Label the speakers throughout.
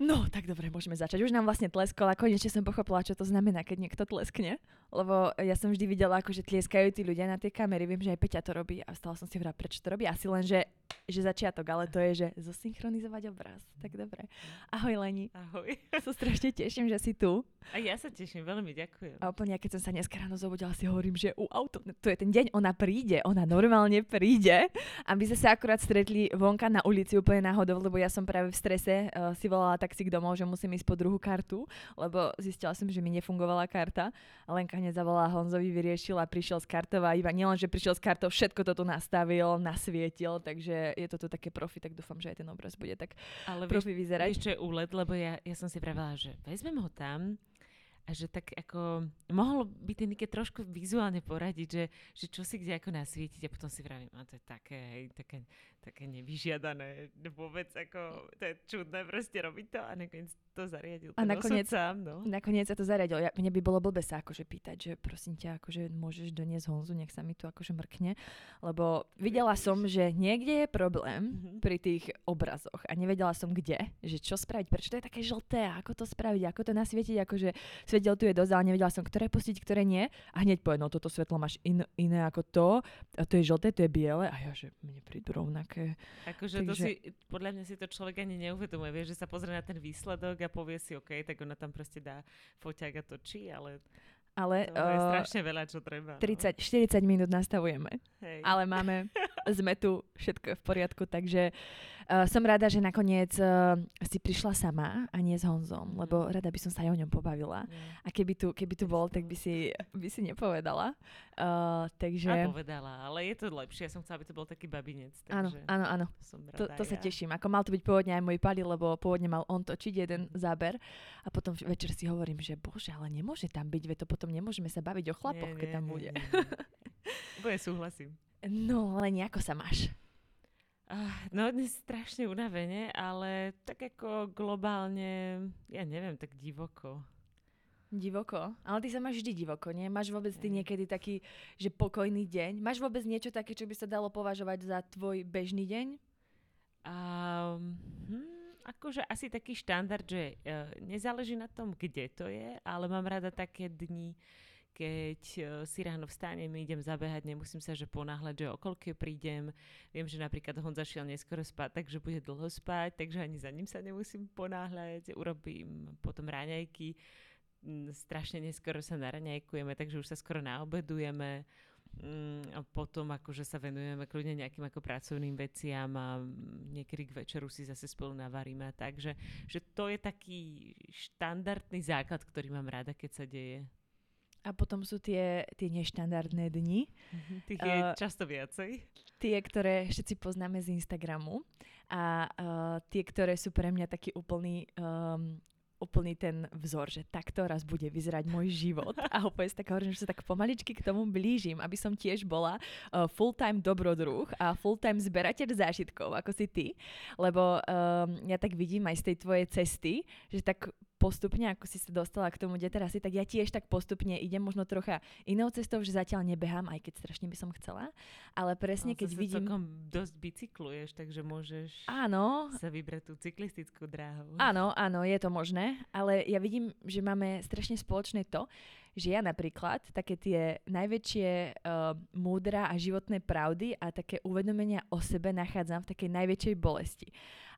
Speaker 1: No, tak dobre, môžeme začať. Už nám vlastne tleskol a konečne som pochopila, čo to znamená, keď niekto tleskne. Lebo ja som vždy videla, ako že tlieskajú tí ľudia na tie kamery. Viem, že aj Peťa to robí a stala som si vrať, prečo to robí. Asi len, že, že začiatok, ale to je, že zosynchronizovať obraz. Tak dobre. Ahoj Leni.
Speaker 2: Ahoj.
Speaker 1: Sa strašne teším, že si tu.
Speaker 2: A ja sa teším, veľmi ďakujem.
Speaker 1: A úplne, keď som sa dneska ráno zobudila, si hovorím, že u auto, to je ten deň, ona príde, ona normálne príde. A my sme sa akurát stretli vonka na ulici úplne náhodou, lebo ja som práve v strese uh, si volala taxík domov, že musím ísť po druhú kartu, lebo zistila som, že mi nefungovala karta. A Lenka hneď zavolala Honzovi, vyriešil a prišiel z kartou a iba nielen, že prišiel z kartou, všetko to tu nastavil, nasvietil, takže je to tu také profi, tak dúfam, že aj ten obraz bude tak Ale profi vyzerať.
Speaker 2: Vieš, čo je úlet, lebo ja, ja som si pravila, že vezmem ho tam, a že tak ako mohlo by ten Nike trošku vizuálne poradiť, že, že čo si kde ako nasvietiť a potom si vravím, a to je také, hej, také, také nevyžiadané vôbec, ako to je čudné proste robiť to a nakoniec to zariadil.
Speaker 1: A nakoniec,
Speaker 2: sám, no.
Speaker 1: nakoniec sa to zariadil. Ja, mne by bolo blbe sa akože pýtať, že prosím ťa, akože môžeš doniesť Honzu, nech sa mi tu akože mrkne, lebo videla som, že niekde je problém mm-hmm. pri tých obrazoch a nevedela som kde, že čo spraviť, prečo to je také žlté, ako to spraviť, ako to nasvietiť, akože svedel tu je dosť, ale nevedela som, ktoré pustiť, ktoré nie. A hneď povedal, no toto svetlo máš in, iné ako to, a to je žlté, to je biele. A ja, že mne prídu rovnaké.
Speaker 2: Akože Takže... to si, podľa mňa si to človek ani neuvedomuje, vieš, že sa pozrie na ten výsledok a povie si, OK, tak ona tam proste dá foťák a točí, ale
Speaker 1: ale
Speaker 2: to je uh, strašne veľa, čo treba.
Speaker 1: 30, no. 40 minút nastavujeme. Hej. Ale máme, sme tu, všetko je v poriadku, takže uh, som rada, že nakoniec uh, si prišla sama a nie s Honzom, mm. lebo rada by som sa aj o ňom pobavila. Mm. A keby tu, keby tu bol, tak by si, by si nepovedala. Uh, takže...
Speaker 2: A povedala, ale je to lepšie. Ja som chcela, aby to bol taký babinec.
Speaker 1: Áno, áno, áno. To, to sa teším. Ako mal to byť pôvodne aj môj pali, lebo pôvodne mal on točiť jeden mm. záber a potom večer si hovorím, že bože, ale nemôže tam byť, veď to potom nemôžeme sa baviť o chlapoch, nie, keď tam nie, bude. Nie,
Speaker 2: nie. Bude súhlasím.
Speaker 1: No, ale nejako sa máš.
Speaker 2: Uh, no dnes strašne unavene, ale tak ako globálne, ja neviem, tak divoko.
Speaker 1: Divoko? Ale ty sa máš vždy divoko, nie? Máš vôbec ty niekedy taký, že pokojný deň? Máš vôbec niečo také, čo by sa dalo považovať za tvoj bežný deň?
Speaker 2: Um, hm, akože asi taký štandard, že uh, nezáleží na tom, kde to je, ale mám rada také dni, keď uh, si ráno vstanem, idem zabehať, nemusím sa že ponáhľať, že okolke prídem. Viem, že napríklad on zašiel neskoro spať, takže bude dlho spať, takže ani za ním sa nemusím ponáhľať. Urobím potom ráňajky, strašne neskoro sa naraňajkujeme, takže už sa skoro naobedujeme. Mm, a potom akože sa venujeme kľudne nejakým ako pracovným veciam a niekedy k večeru si zase spolu navaríme a tak, že to je taký štandardný základ, ktorý mám rada, keď sa deje.
Speaker 1: A potom sú tie, tie neštandardné dni.
Speaker 2: Mm-hmm, tých je uh, často viacej.
Speaker 1: Tie, ktoré všetci poznáme z Instagramu. A uh, tie, ktoré sú pre mňa taký úplný um, úplný ten vzor, že takto raz bude vyzerať môj život. A úplne tak hovorím, že sa tak pomaličky k tomu blížim, aby som tiež bola uh, full-time dobrodruh a full-time zberateľ zážitkov, ako si ty. Lebo um, ja tak vidím aj z tej tvojej cesty, že tak postupne, ako si sa dostala k tomu, kde teraz si, tak ja tiež tak postupne idem možno trocha inou cestou, že zatiaľ nebehám, aj keď strašne by som chcela. Ale presne, no, keď vidím...
Speaker 2: dosť bicykluješ, takže môžeš
Speaker 1: áno.
Speaker 2: sa vybrať tú cyklistickú dráhu.
Speaker 1: Áno, áno, je to možné, ale ja vidím, že máme strašne spoločné to, že ja napríklad také tie najväčšie uh, múdra a životné pravdy a také uvedomenia o sebe nachádzam v takej najväčšej bolesti.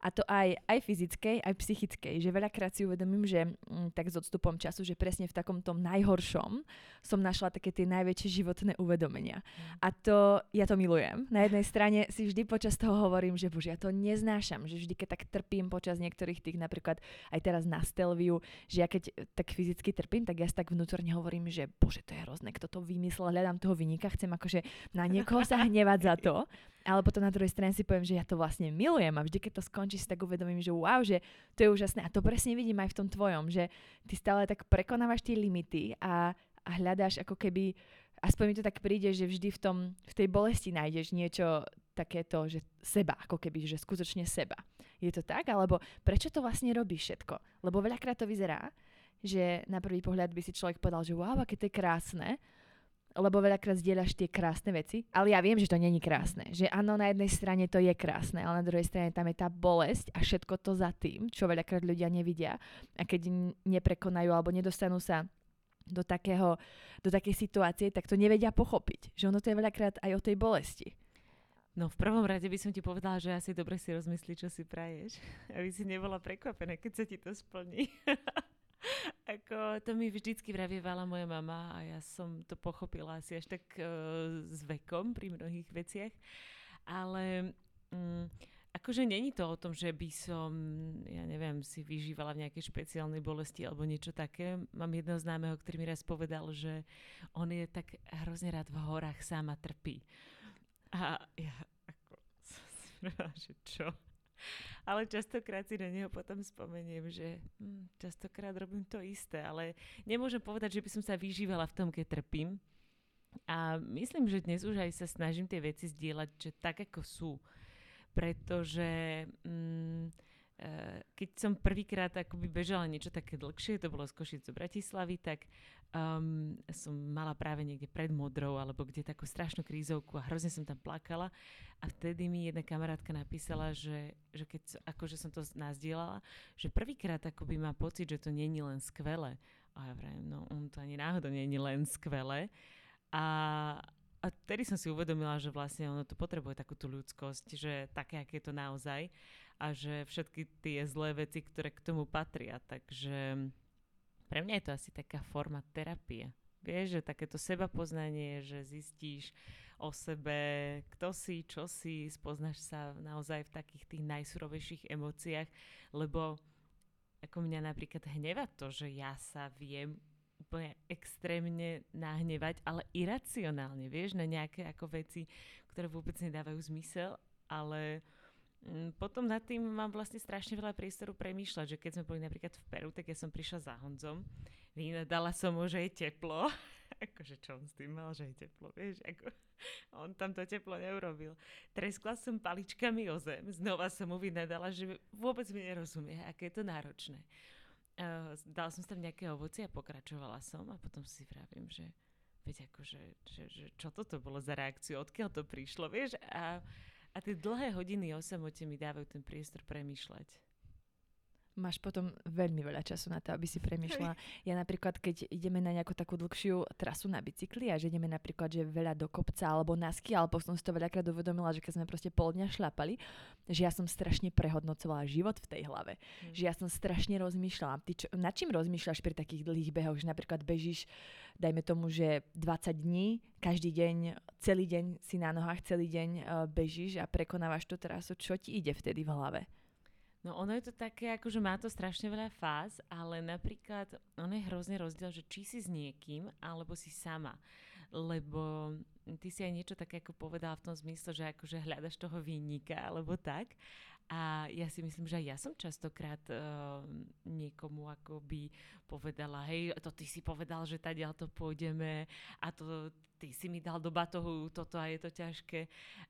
Speaker 1: A to aj, aj fyzickej, aj psychickej. Že veľakrát si uvedomím, že mm, tak s odstupom času, že presne v takom tom najhoršom som našla také tie najväčšie životné uvedomenia. Mm. A to, ja to milujem. Na jednej strane si vždy počas toho hovorím, že bože, ja to neznášam, že vždy, keď tak trpím počas niektorých tých, napríklad aj teraz na Stelviu, že ja keď tak fyzicky trpím, tak ja si tak vnútorne hovorím, že bože, to je hrozné, kto to vymyslel, hľadám toho vynika, chcem akože na niekoho sa hnevať za to. Ale potom na druhej strane si poviem, že ja to vlastne milujem a vždy, keď to skončí, si tak uvedomím, že wow, že to je úžasné. A to presne vidím aj v tom tvojom, že ty stále tak prekonávaš tie limity a, a hľadáš ako keby, aspoň mi to tak príde, že vždy v, tom, v tej bolesti nájdeš niečo takéto, že seba, ako keby, že skutočne seba. Je to tak? Alebo prečo to vlastne robíš všetko? Lebo veľakrát to vyzerá, že na prvý pohľad by si človek povedal, že wow, aké to je krásne, lebo veľakrát zdieľaš tie krásne veci, ale ja viem, že to není krásne. Že áno, na jednej strane to je krásne, ale na druhej strane tam je tá bolesť a všetko to za tým, čo veľakrát ľudia nevidia. A keď neprekonajú alebo nedostanú sa do, takého, do takej situácie, tak to nevedia pochopiť. Že ono to je veľakrát aj o tej bolesti.
Speaker 2: No v prvom rade by som ti povedala, že asi dobre si rozmyslí, čo si praješ, aby si nebola prekvapená, keď sa ti to splní. Ako to mi vždycky vravievala moja mama a ja som to pochopila asi až tak uh, s vekom pri mnohých veciach. Ale um, akože není to o tom, že by som, ja neviem, si vyžívala v nejakej špeciálnej bolesti alebo niečo také. Mám jedného známeho, ktorý mi raz povedal, že on je tak hrozne rád v horách sám a trpí. A ja ako, že čo? Ale častokrát si na neho potom spomeniem, že hm, častokrát robím to isté, ale nemôžem povedať, že by som sa vyžívala v tom, keď trpím. A myslím, že dnes už aj sa snažím tie veci zdieľať, že tak ako sú. Pretože hm, keď som prvýkrát akoby bežala niečo také dlhšie, to bolo z Košic do Bratislavy, tak um, som mala práve niekde pred Modrou, alebo kde takú strašnú krízovku a hrozne som tam plakala. A vtedy mi jedna kamarátka napísala, že, že keď akože som to nazdielala, že prvýkrát akoby má pocit, že to není len skvelé. A ja vrajím, no on to ani náhodou není len skvelé. A, a vtedy som si uvedomila, že vlastne ono to potrebuje takú tú ľudskosť, že také, aké je to naozaj a že všetky tie zlé veci, ktoré k tomu patria. Takže pre mňa je to asi taká forma terapie. Vieš, že takéto seba poznanie, že zistíš o sebe, kto si, čo si, spoznáš sa naozaj v takých tých najsurovejších emóciách, lebo ako mňa napríklad hneva to, že ja sa viem úplne extrémne nahnevať, ale iracionálne, vieš, na nejaké ako veci, ktoré vôbec nedávajú zmysel, ale Mm, potom nad tým mám vlastne strašne veľa priestoru premýšľať, že keď sme boli napríklad v Peru, tak ja som prišla za Honzom, dala som mu, že je teplo, akože čo on s tým mal, že je teplo, vieš, ako on tam to teplo neurobil. Treskla som paličkami o zem, znova som mu vynadala, že vôbec mi nerozumie, aké je to náročné. Uh, dala som tam nejaké ovoci a pokračovala som a potom si vravím, že veď akože, že, že čo toto bolo za reakciu, odkiaľ to prišlo, vieš, a a tie dlhé hodiny o samote mi dávajú ten priestor premýšľať.
Speaker 1: Máš potom veľmi veľa času na to, aby si premyšľala. Ja napríklad, keď ideme na nejakú takú dlhšiu trasu na bicykli a že ideme napríklad že veľa do kopca alebo na ski, alebo som si to veľakrát uvedomila, že keď sme proste pol dňa šlapali, že ja som strašne prehodnocovala život v tej hlave. Hmm. Že ja som strašne rozmýšľala. Ty čo, nad čím rozmýšľaš pri takých dlhých behoch? Že napríklad bežíš dajme tomu, že 20 dní, každý deň, celý deň si na nohách, celý deň uh, bežíš a prekonávaš tú trasu, čo ti ide vtedy v hlave?
Speaker 2: No ono je to také, ako že má to strašne veľa fáz, ale napríklad ono je hrozne rozdiel, že či si s niekým, alebo si sama. Lebo ty si aj niečo také ako povedala v tom zmysle, že akože hľadaš toho výnika, alebo tak. A ja si myslím, že aj ja som častokrát uh, niekomu akoby povedala, hej, to ty si povedal, že tady to pôjdeme a to ty si mi dal do batohu toto a je to ťažké.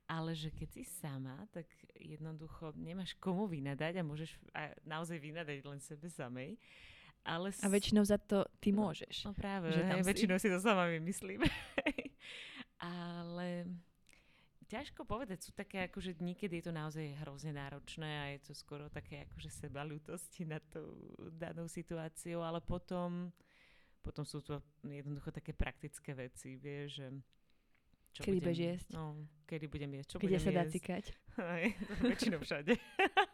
Speaker 2: Ale že keď si sama, tak jednoducho nemáš komu vynadať a môžeš a naozaj vynadať len sebe samej. Ale
Speaker 1: s... A väčšinou za to ty môžeš.
Speaker 2: No, no práve, že tam hej, si... väčšinou si to sama vymyslím. ale ťažko povedať, sú také akože dní, kedy je to naozaj hrozne náročné a je to skoro také akože sebalútosti na tú danou situáciu, ale potom, potom sú to jednoducho také praktické veci, vieš, že
Speaker 1: čo kedy budeš jesť?
Speaker 2: No, kedy budem jesť, čo
Speaker 1: Kde
Speaker 2: budem
Speaker 1: sa dá cikať?
Speaker 2: väčšinou všade.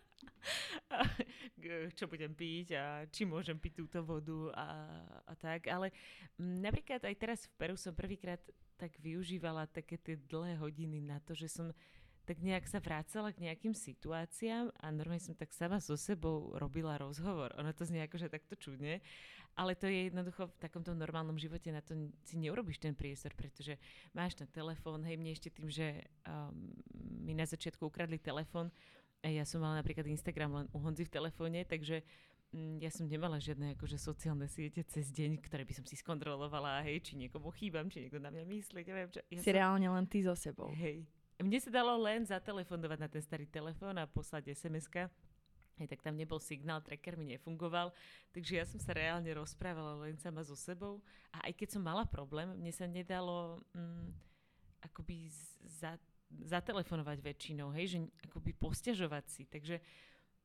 Speaker 2: čo budem piť a či môžem piť túto vodu a, a tak. Ale m, napríklad aj teraz v Peru som prvýkrát tak využívala také tie dlhé hodiny na to, že som tak nejak sa vrácala k nejakým situáciám a normálne som tak sama so sebou robila rozhovor. Ono to znie akože takto čudne, ale to je jednoducho v takomto normálnom živote na to si neurobiš ten priestor, pretože máš ten telefón, hej, mne ešte tým, že um, mi na začiatku ukradli telefón, ja som mala napríklad Instagram len u Honzy v telefóne, takže mm, ja som nemala žiadne akože sociálne siete cez deň, ktoré by som si skontrolovala, hej, či niekomu chýbam, či niekto na mňa myslí, neviem čo.
Speaker 1: Ja si som... reálne len ty so sebou.
Speaker 2: Hej. Mne sa dalo len zatelefonovať na ten starý telefón a poslať sms Hej, tak tam nebol signál, tracker mi nefungoval, takže ja som sa reálne rozprávala len sama so sebou a aj keď som mala problém, mne sa nedalo mm, akoby za, zatelefonovať väčšinou, hej, že akoby posťažovať si, takže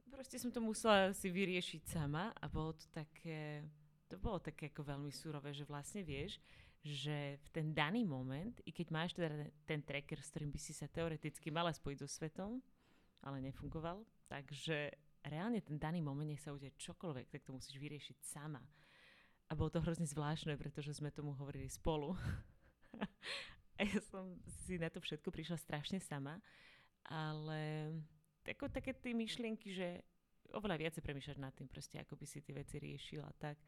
Speaker 2: proste som to musela si vyriešiť sama a bolo to také, to bolo také ako veľmi súrové, že vlastne vieš, že v ten daný moment, i keď máš teda ten tracker, s ktorým by si sa teoreticky mala spojiť so svetom, ale nefungoval, takže reálne ten daný moment, nech sa udeje čokoľvek, tak to musíš vyriešiť sama. A bolo to hrozne zvláštne, pretože sme tomu hovorili spolu. a ja som si na to všetko prišla strašne sama, ale ako také tie myšlienky, že oveľa viacej premýšľať nad tým proste, ako by si tie veci riešila tak.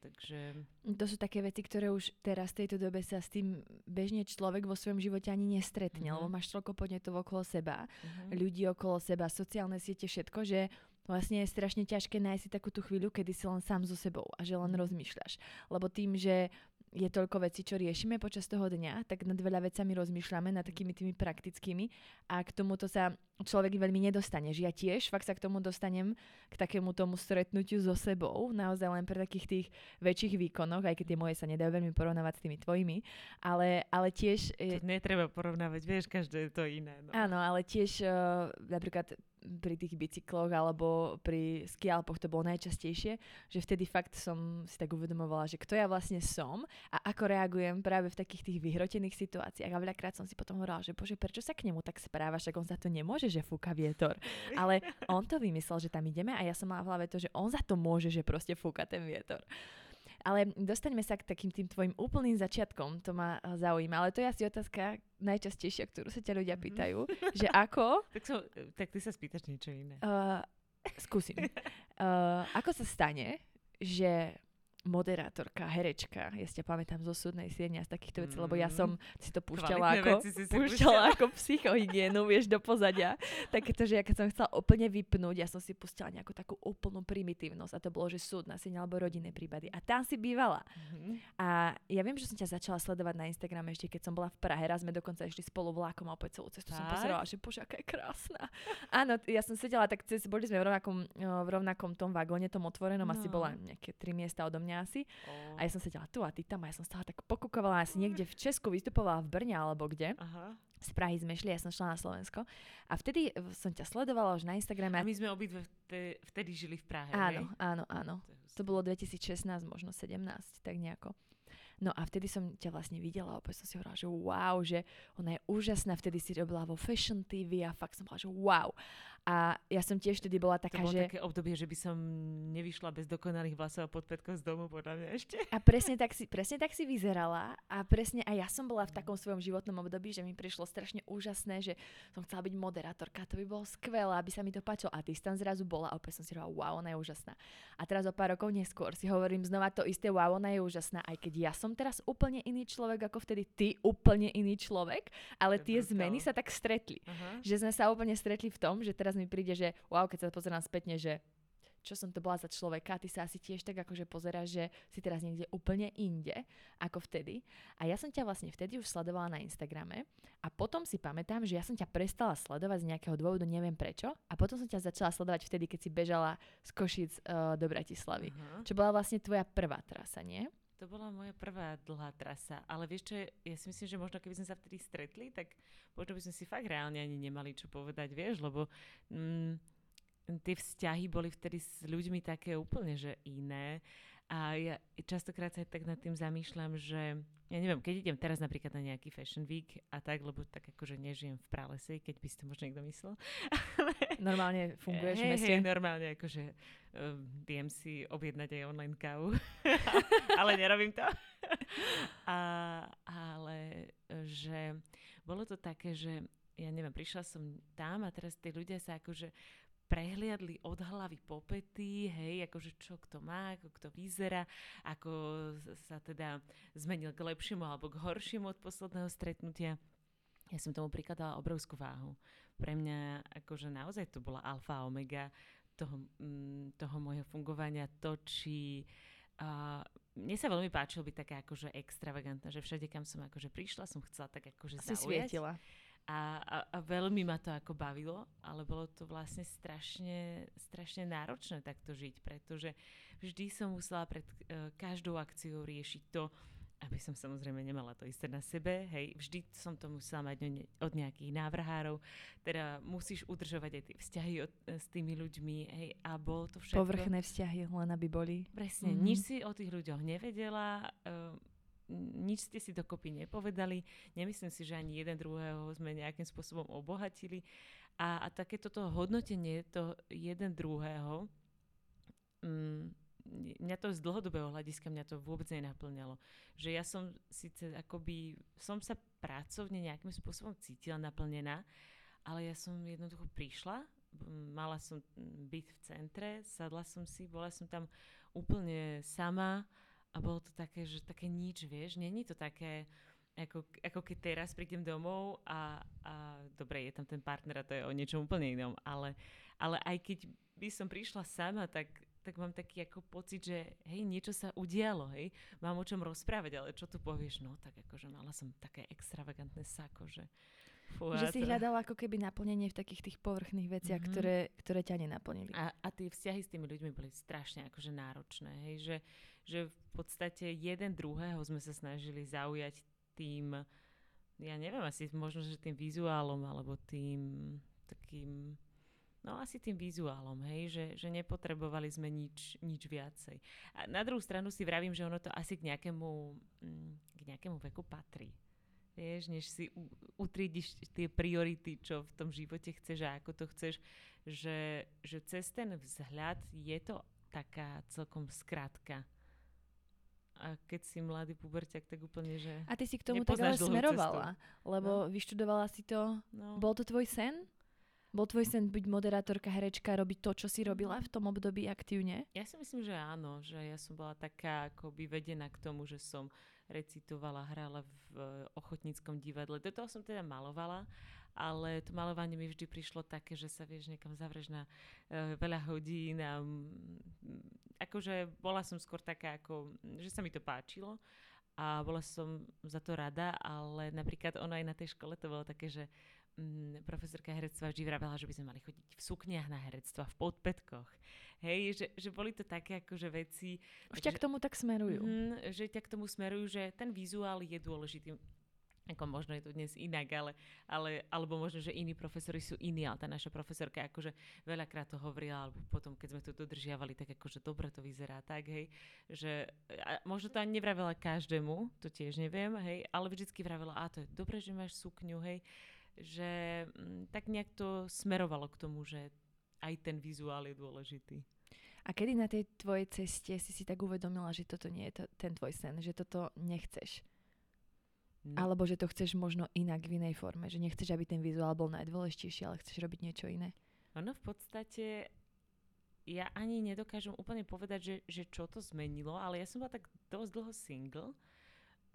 Speaker 2: Takže...
Speaker 1: To sú také veci, ktoré už teraz v tejto dobe sa s tým bežne človek vo svojom živote ani nestretne, mm-hmm. lebo máš toľko podnetov okolo seba, mm-hmm. ľudí okolo seba, sociálne siete, všetko, že vlastne je strašne ťažké nájsť si takú tú chvíľu, kedy si len sám so sebou a že len mm-hmm. rozmýšľaš. Lebo tým, že je toľko vecí, čo riešime počas toho dňa, tak nad veľa vecami rozmýšľame, nad takými tými praktickými. A k tomuto sa človek veľmi nedostane. Že ja tiež fakt sa k tomu dostanem, k takému tomu stretnutiu so sebou, naozaj len pre takých tých väčších výkonoch, aj keď tie moje sa nedajú veľmi porovnávať s tými tvojimi, ale, ale tiež...
Speaker 2: To netreba porovnávať, vieš, každé je to iné. No.
Speaker 1: Áno, ale tiež uh, napríklad pri tých bicykloch alebo pri skialpoch to bolo najčastejšie, že vtedy fakt som si tak uvedomovala, že kto ja vlastne som a ako reagujem práve v takých tých vyhrotených situáciách. A veľakrát som si potom hovorila, že bože, prečo sa k nemu tak správa, však on za to nemôže, že fúka vietor. Ale on to vymyslel, že tam ideme a ja som mala v hlave to, že on za to môže, že proste fúka ten vietor. Ale dostaňme sa k takým tým tvojim úplným začiatkom, to ma eh, zaujíma. Ale to je asi otázka najčastejšia, ktorú sa ťa ľudia mhm. pýtajú, mm-hmm. že ako...
Speaker 2: tak, so, tak ty sa spýtaš niečo iné.
Speaker 1: Uh, skúsim. Uh, ako sa stane, že moderátorka, herečka. Ja si ťa pamätám zo súdnej siene a z takýchto vecí, mm. lebo ja mm. som si to púšťala ako, si si púšťala ako psychohygienu, vieš, do pozadia. Takéto, že ja keď som chcela úplne vypnúť, ja som si pustila nejakú takú úplnú primitívnosť a to bolo, že súdna sieň alebo rodinné prípady. A tam si bývala. Mm-hmm. A ja viem, že som ťa začala sledovať na Instagrame ešte, keď som bola v Prahe. Raz sme dokonca išli spolu vlákom a opäť celú cestu tak? som pozerala, že bože, aká je krásna. Áno, ja som sedela tak, cez, boli sme v rovnakom, v rovnakom tom vagóne, tom otvorenom, no. asi bola nejaké tri miesta odo mňa mňa asi. Oh. A ja som sedela tu a ty tam a ja som stále tak pokúkovala, asi niekde v Česku vystupovala v Brne alebo kde. Aha. Z Prahy sme šli, ja som šla na Slovensko. A vtedy som ťa sledovala už na Instagrame.
Speaker 2: A my sme obidve vtedy, vtedy žili v Prahe,
Speaker 1: Áno, hej? áno, áno. To, to bolo 2016, možno 17, tak nejako. No a vtedy som ťa vlastne videla a opäť som si hovorila, že wow, že ona je úžasná, vtedy si robila vo Fashion TV a fakt som bola, že wow. A ja som tiež vtedy bola taká,
Speaker 2: to bolo
Speaker 1: že...
Speaker 2: také obdobie, že by som nevyšla bez dokonalých vlasov a podpätkov z domu, podľa mňa ešte.
Speaker 1: A presne tak, si, presne tak si vyzerala a presne aj ja som bola v takom svojom životnom období, že mi prišlo strašne úžasné, že som chcela byť moderátorka, to by bolo skvelé, aby sa mi to páčilo. A ty tam zrazu bola a opäť som si hovorila, wow, ona je úžasná. A teraz o pár rokov neskôr si hovorím znova to isté, wow, ona je úžasná, aj keď ja som teraz úplne iný človek ako vtedy ty, úplne iný človek, ale tie zmeny sa tak stretli. Uh-huh. Že sme sa úplne stretli v tom, že teraz teraz mi príde, že wow, keď sa pozerám spätne, že čo som to bola za človeka, ty sa asi tiež tak akože pozeráš, že si teraz niekde úplne inde ako vtedy. A ja som ťa vlastne vtedy už sledovala na Instagrame a potom si pamätám, že ja som ťa prestala sledovať z nejakého dôvodu, neviem prečo. A potom som ťa začala sledovať vtedy, keď si bežala z Košic uh, do Bratislavy. Uh-huh. Čo bola vlastne tvoja prvá trasa, nie?
Speaker 2: To bola moja prvá dlhá trasa, ale vieš čo, ja si myslím, že možno keby sme sa vtedy stretli, tak možno by sme si fakt reálne ani nemali čo povedať, vieš, lebo mm, tie vzťahy boli vtedy s ľuďmi také úplne, že iné a ja častokrát sa tak nad tým zamýšľam, že ja neviem, keď idem teraz napríklad na nejaký Fashion Week a tak, lebo tak akože nežijem v pralese, keď by si to možno niekto myslel.
Speaker 1: normálne funguješ hey, v meste?
Speaker 2: Hey, normálne akože viem si objednať aj online kávu, ale nerobím to. a, ale že bolo to také, že ja neviem, prišla som tam a teraz tí ľudia sa akože prehliadli od hlavy po pety, hej, akože čo kto má, ako kto vyzerá, ako sa teda zmenil k lepšiemu alebo k horšiemu od posledného stretnutia. Ja som tomu prikladala obrovskú váhu. Pre mňa akože naozaj to bola alfa a omega toho, mm, toho môjho fungovania, to, či uh, mne sa veľmi páčilo byť taká akože extravagantná, že všade, kam som akože prišla, som chcela tak akože
Speaker 1: Asi zaujať. Svietila
Speaker 2: A, a, a veľmi ma to ako bavilo, ale bolo to vlastne strašne, strašne náročné takto žiť, pretože vždy som musela pred uh, každou akciou riešiť to, aby som samozrejme nemala to isté na sebe, hej, vždy som to musela mať od nejakých návrhárov, teda musíš udržovať aj tie vzťahy od, s tými ľuďmi, hej, a bol to všetko...
Speaker 1: Povrchné vzťahy, len aby boli.
Speaker 2: Presne, mm-hmm. nič si o tých ľuďoch nevedela, uh, nič ste si dokopy nepovedali, nemyslím si, že ani jeden druhého sme nejakým spôsobom obohatili. A, a takéto to hodnotenie to jeden druhého um, mňa to z dlhodobého hľadiska mňa to vôbec nenaplňalo. Že ja som síce akoby, som sa pracovne nejakým spôsobom cítila naplnená, ale ja som jednoducho prišla, mala som byť v centre, sadla som si, bola som tam úplne sama a bolo to také, že také nič, vieš, není to také, ako, ako keď teraz prídem domov a, a dobre, je tam ten partner a to je o niečom úplne inom, ale, ale aj keď by som prišla sama, tak tak mám taký ako pocit, že hej, niečo sa udialo, hej, mám o čom rozprávať, ale čo tu povieš, no tak akože mala som také extravagantné sako, že
Speaker 1: Fú, že si hľadala ako keby naplnenie v takých tých povrchných veciach, mm-hmm. ktoré, ktoré ťa nenaplnili.
Speaker 2: A, a tie vzťahy s tými ľuďmi boli strašne akože náročné, hej, že, že v podstate jeden druhého sme sa snažili zaujať tým, ja neviem, asi možno, že tým vizuálom, alebo tým takým No asi tým vizuálom, hej, že, že nepotrebovali sme nič, nič viacej. A na druhú stranu si vravím, že ono to asi k nejakému, mm, k nejakému veku patrí. Vieš, než si utriediš tie priority, čo v tom živote chceš a ako to chceš, že, že cez ten vzhľad je to taká celkom skratka. A keď si mladý puberťak, tak úplne, že
Speaker 1: A ty si k tomu tak ale smerovala, cestu. lebo no. vyštudovala si to. No. Bol to tvoj sen? Bol tvoj sen byť moderátorka, herečka, robiť to, čo si robila v tom období aktívne?
Speaker 2: Ja si myslím, že áno, že ja som bola taká akoby vedená k tomu, že som recitovala, hrala v ochotníckom divadle. Do toho som teda malovala, ale to malovanie mi vždy prišlo také, že sa vieš niekam zavreš na uh, veľa hodín a um, akože bola som skôr taká ako, že sa mi to páčilo a bola som za to rada, ale napríklad ono aj na tej škole to bolo také, že mm, profesorka herectva vždy vravela, že by sme mali chodiť v sukniach na herectvo, v podpetkoch. Hej, že, že boli to také akože veci...
Speaker 1: Už ťa k tomu tak smerujú.
Speaker 2: Mm, že ťa k tomu smerujú, že ten vizuál je dôležitý ako možno je to dnes inak, ale, ale, alebo možno, že iní profesori sú iní, ale tá naša profesorka akože veľakrát to hovorila, alebo potom, keď sme to dodržiavali, tak akože dobre to vyzerá tak, hej, že a možno to ani nevravela každému, to tiež neviem, hej, ale vždycky vravela, a to je dobre, že máš sukňu, hej, že mm, tak nejak to smerovalo k tomu, že aj ten vizuál je dôležitý.
Speaker 1: A kedy na tej tvojej ceste si si tak uvedomila, že toto nie je to, ten tvoj sen, že toto nechceš? No. Alebo že to chceš možno inak v inej forme, že nechceš, aby ten vizuál bol najdôležitejší, ale chceš robiť niečo iné?
Speaker 2: Ono v podstate ja ani nedokážem úplne povedať, že, že čo to zmenilo, ale ja som bola tak dosť dlho single.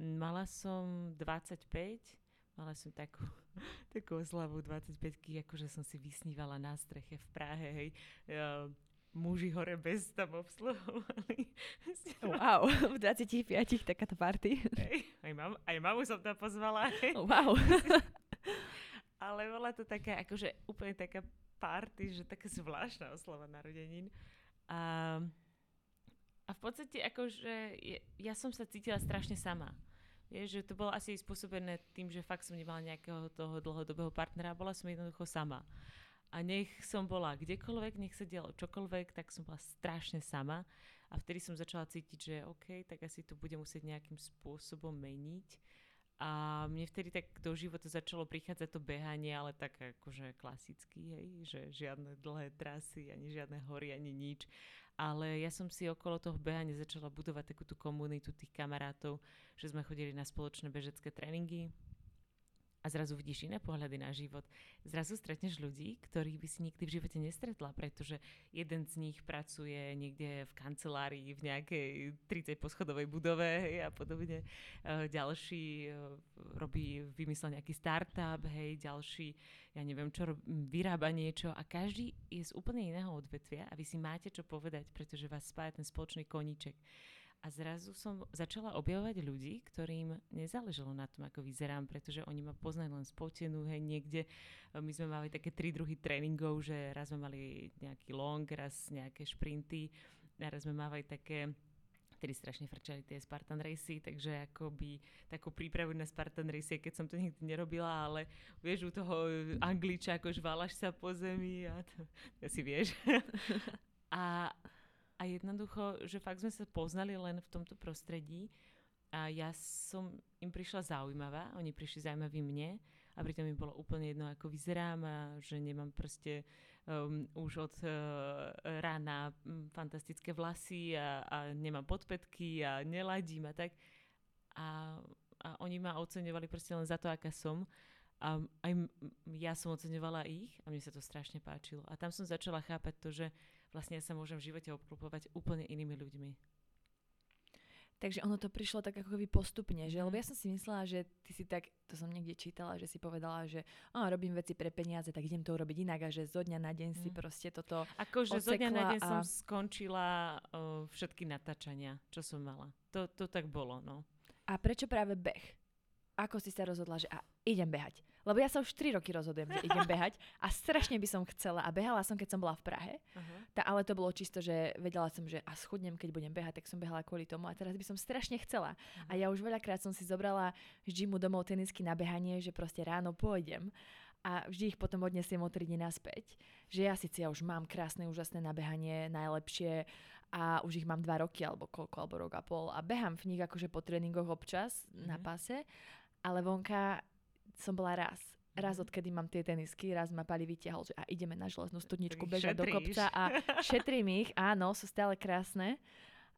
Speaker 2: Mala som 25 Mala som takú, takú oslavu 25 akože som si vysnívala na streche v Prahe, hej. Uh, muži hore bez tam obsluhovali.
Speaker 1: Wow, v 25 takáto party.
Speaker 2: Hej, aj, mam, aj mamu som tam pozvala. Hej.
Speaker 1: Wow.
Speaker 2: Ale bola to taká, akože úplne taká party, že taká zvláštna oslava narodenín. A, a v podstate akože ja, ja som sa cítila strašne sama. Vieš, že to bolo asi spôsobené tým, že fakt som nemala nejakého toho dlhodobého partnera, bola som jednoducho sama. A nech som bola kdekoľvek, nech sa dialo čokoľvek, tak som bola strašne sama. A vtedy som začala cítiť, že OK, tak asi to bude musieť nejakým spôsobom meniť. A mne vtedy tak do života začalo prichádzať to behanie, ale tak akože klasicky, hej, že žiadne dlhé trasy, ani žiadne hory, ani nič ale ja som si okolo toho behania začala budovať takú tú komunitu tých kamarátov, že sme chodili na spoločné bežecké tréningy, a zrazu vidíš iné pohľady na život. Zrazu stretneš ľudí, ktorých by si nikdy v živote nestretla, pretože jeden z nich pracuje niekde v kancelárii v nejakej 30 poschodovej budove a podobne. E, ďalší e, robí, vymyslel nejaký startup, hej, ďalší, ja neviem čo, vyrába niečo a každý je z úplne iného odvetvia a vy si máte čo povedať, pretože vás spája ten spoločný koníček. A zrazu som začala objavovať ľudí, ktorým nezáležalo na tom, ako vyzerám, pretože oni ma poznajú len spotenú, hej, niekde. My sme mali také tri druhy tréningov, že raz sme mali nejaký long, raz nejaké šprinty, a raz sme mávali také vtedy strašne frčali tie Spartan Racy, takže akoby takú prípravu na Spartan Race, keď som to nikdy nerobila, ale vieš, u toho Angliča, ako žválaš sa po zemi a to, to si vieš. a, a jednoducho, že fakt sme sa poznali len v tomto prostredí a ja som im prišla zaujímavá, oni prišli zaujímaví mne a pritom mi bolo úplne jedno, ako vyzerám a že nemám proste um, už od uh, rána um, fantastické vlasy a, a nemám podpetky a neladím a tak. A, a oni ma oceňovali proste len za to, aká som. A aj ja som oceňovala ich a mne sa to strašne páčilo. A tam som začala chápať to, že vlastne ja sa môžem v živote obklopovať úplne inými ľuďmi.
Speaker 1: Takže ono to prišlo tak ako keby postupne, že? Lebo ja som si myslela, že ty si tak, to som niekde čítala, že si povedala, že oh, robím veci pre peniaze, tak idem to urobiť inak a že zo dňa na deň mm. si proste toto
Speaker 2: Akože zo dňa na deň a... som skončila uh, všetky natáčania, čo som mala. To, to tak bolo, no.
Speaker 1: A prečo práve beh? Ako si sa rozhodla, že a idem behať? Lebo ja sa už 3 roky rozhodujem, že idem behať a strašne by som chcela a behala som, keď som bola v Prahe. Uh-huh. Tá, ale to bolo čisto, že vedela som, že a schudnem, keď budem behať, tak som behala kvôli tomu a teraz by som strašne chcela. Uh-huh. A ja už veľakrát som si zobrala z gymu domov tenisky na behanie, že proste ráno pôjdem a vždy ich potom odnesiem o 3 dní naspäť. Že ja síce ja už mám krásne, úžasné nabehanie, najlepšie a už ich mám 2 roky alebo koľko, alebo rok a pol a behám v nich akože po tréningoch občas mm-hmm. na pase, ale vonka som bola raz. Raz, mhm. odkedy mám tie tenisky, raz ma Pali vytiahol, že a ideme na železnú studničku bežať do kopca a šetrím ich, áno, sú stále krásne.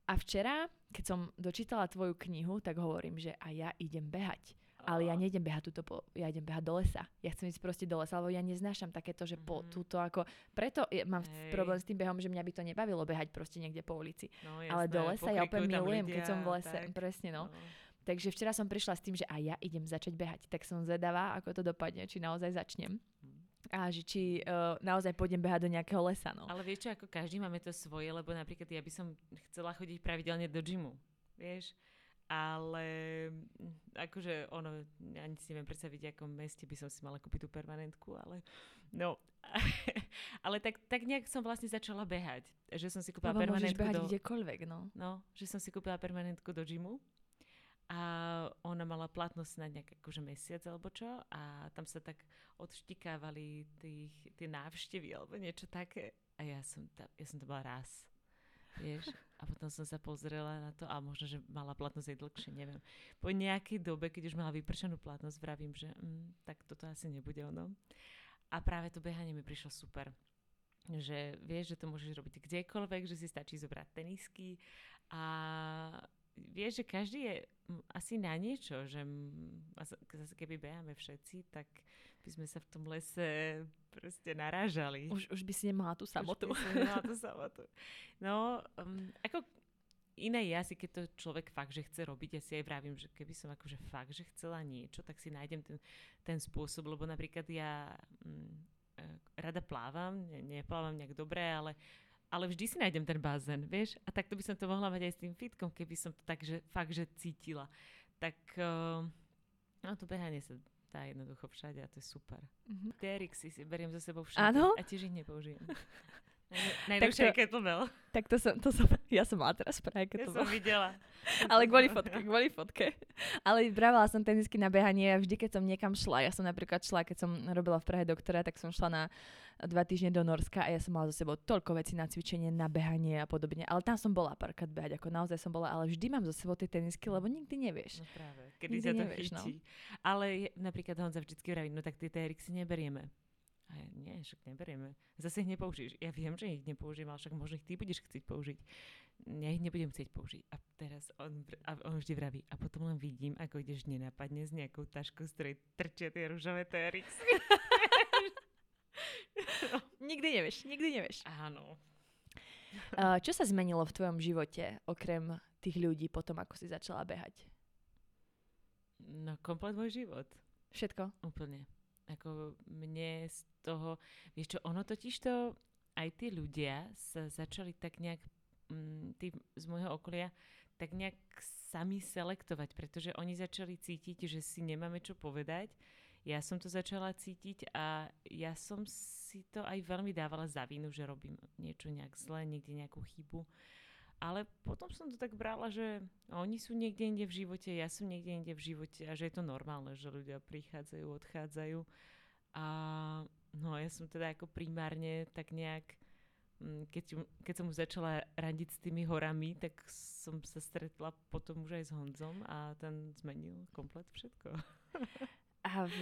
Speaker 1: A včera, keď som dočítala tvoju knihu, tak hovorím, že a ja idem behať. Ale ja nejdem behať túto, po, ja idem behať do lesa. Ja chcem ísť proste do lesa, lebo ja neznášam takéto, že po mm. túto ako... Preto je, mám Hej. problém s tým behom, že mňa by to nebavilo behať proste niekde po ulici. No, jasné, Ale do lesa ja úplne milujem, ľudia, keď som v lese. Tak. Presne, no. no. Takže včera som prišla s tým, že aj ja idem začať behať. Tak som zvedavá, ako to dopadne, či naozaj začnem. A že či uh, naozaj pôjdem behať do nejakého lesa. No.
Speaker 2: Ale vieš čo, ako každý máme to svoje, lebo napríklad ja by som chcela chodiť pravidelne do gymu. Vieš? ale akože ono, ani si neviem predstaviť, akom meste by som si mala kúpiť tú permanentku, ale no, ale tak, tak nejak som vlastne začala behať, že som si kúpila
Speaker 1: Lebo
Speaker 2: permanentku
Speaker 1: behať
Speaker 2: do...
Speaker 1: kdekoľvek, no.
Speaker 2: No, že som si kúpila permanentku do gymu a ona mala platnosť na nejak akože mesiac alebo čo a tam sa tak odštikávali tých, tie návštevy alebo niečo také a ja som, tam, ja som to bola raz. Vieš? A potom som sa pozrela na to a možno, že mala platnosť aj dlhšie, neviem. Po nejakej dobe, keď už mala vypršenú platnosť, vravím, že mm, tak toto asi nebude ono. A práve to behanie mi prišlo super že vieš, že to môžeš robiť kdekoľvek, že si stačí zobrať tenisky a vieš, že každý je asi na niečo, že zase keby beháme všetci, tak by sme sa v tom lese proste narážali.
Speaker 1: Už, už by si nemala tú samotu.
Speaker 2: Už by si nemala tú samotu. No, um, ako iné je asi, keď to človek fakt, že chce robiť, ja si aj vravím, že keby som akože fakt, že chcela niečo, tak si nájdem ten, ten spôsob, lebo napríklad ja um, rada plávam, ne, neplávam nejak dobre, ale ale vždy si nájdem ten bazén, vieš? A takto by som to mohla mať aj s tým fitkom, keby som to tak, že fakt, že cítila. Tak, uh, no to behanie sa dá jednoducho všade a to je super. Mm-hmm. TRX si beriem za sebou všade ano? a tiež ich nepoužijem. Najnovšie kettlebell.
Speaker 1: Tak to som, to som, ja som mala teraz práve kettlebell.
Speaker 2: Ja som videla.
Speaker 1: Ale kvôli fotke, kvôli fotke. Ale vravela som tenisky na behanie a vždy, keď som niekam šla, ja som napríklad šla, keď som robila v Prahe doktora, tak som šla na dva týždne do Norska a ja som mala za sebou toľko vecí na cvičenie, na behanie a podobne. Ale tam som bola párkrát behať, ako naozaj som bola, ale vždy mám za sebou tie tenisky, lebo nikdy nevieš.
Speaker 2: No práve, kedy nikdy sa to nevieš, no. chytí. No. Ale napríklad Honza vždycky vraví, no tak tie TRX neberieme. A ja, nie, však neberieme. Zase ich nepoužiješ. Ja viem, že ich nepoužijem, ale však možno ich ty budeš chcieť použiť. Ja ich nebudem chcieť použiť. A teraz on, a on vždy vraví, a potom len vidím, ako ideš nenapadne s nejakou taškou, z ktorej trčia tie rúžové TRX.
Speaker 1: no. Nikdy nevieš, nikdy nevieš.
Speaker 2: Áno.
Speaker 1: Čo sa zmenilo v tvojom živote, okrem tých ľudí, potom ako si začala behať?
Speaker 2: No, komplet môj život.
Speaker 1: Všetko?
Speaker 2: Úplne. Ako mne z toho, vieš čo, ono totiž to, aj tí ľudia sa začali tak nejak um, tí z môjho okolia tak nejak sami selektovať, pretože oni začali cítiť, že si nemáme čo povedať. Ja som to začala cítiť a ja som si to aj veľmi dávala za vinu, že robím niečo nejak zle, niekde nejakú chybu. Ale potom som to tak brala, že oni sú niekde inde v živote, ja som niekde inde v živote a že je to normálne, že ľudia prichádzajú, odchádzajú. A no ja som teda ako primárne tak nejak Mm, keď, keď som už začala randiť s tými horami, tak som sa stretla potom už aj s Honzom a ten zmenil komplet všetko.
Speaker 1: A v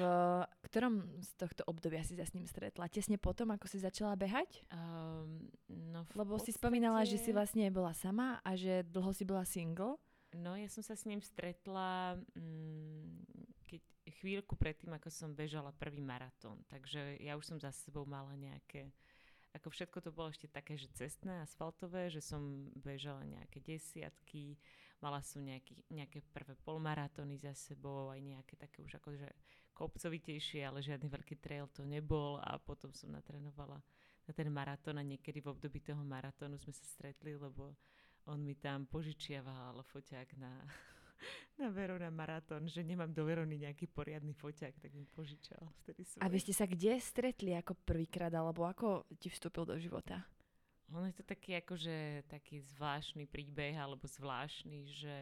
Speaker 1: ktorom z tohto obdobia si sa s ním stretla? Tesne potom, ako si začala behať? Um, no Lebo podstate... si spomínala, že si vlastne bola sama a že dlho si bola single.
Speaker 2: No ja som sa s ním stretla mm, keď chvíľku predtým, ako som bežala prvý maratón. Takže ja už som za sebou mala nejaké ako všetko to bolo ešte také, že cestné, asfaltové, že som bežala nejaké desiatky, mala som nejaký, nejaké prvé polmaratóny za sebou, aj nejaké také už akože kopcovitejšie, ale žiadny veľký trail to nebol a potom som natrénovala na ten maratón a niekedy v období toho maratónu sme sa stretli, lebo on mi tam požičiaval foťák na na Verona maratón, že nemám do Verony nejaký poriadny foťák, tak mi požičal vtedy svoj.
Speaker 1: A vy ste sa kde stretli ako prvýkrát, alebo ako ti vstúpil do života?
Speaker 2: Ono je to taký akože taký zvláštny príbeh, alebo zvláštny, že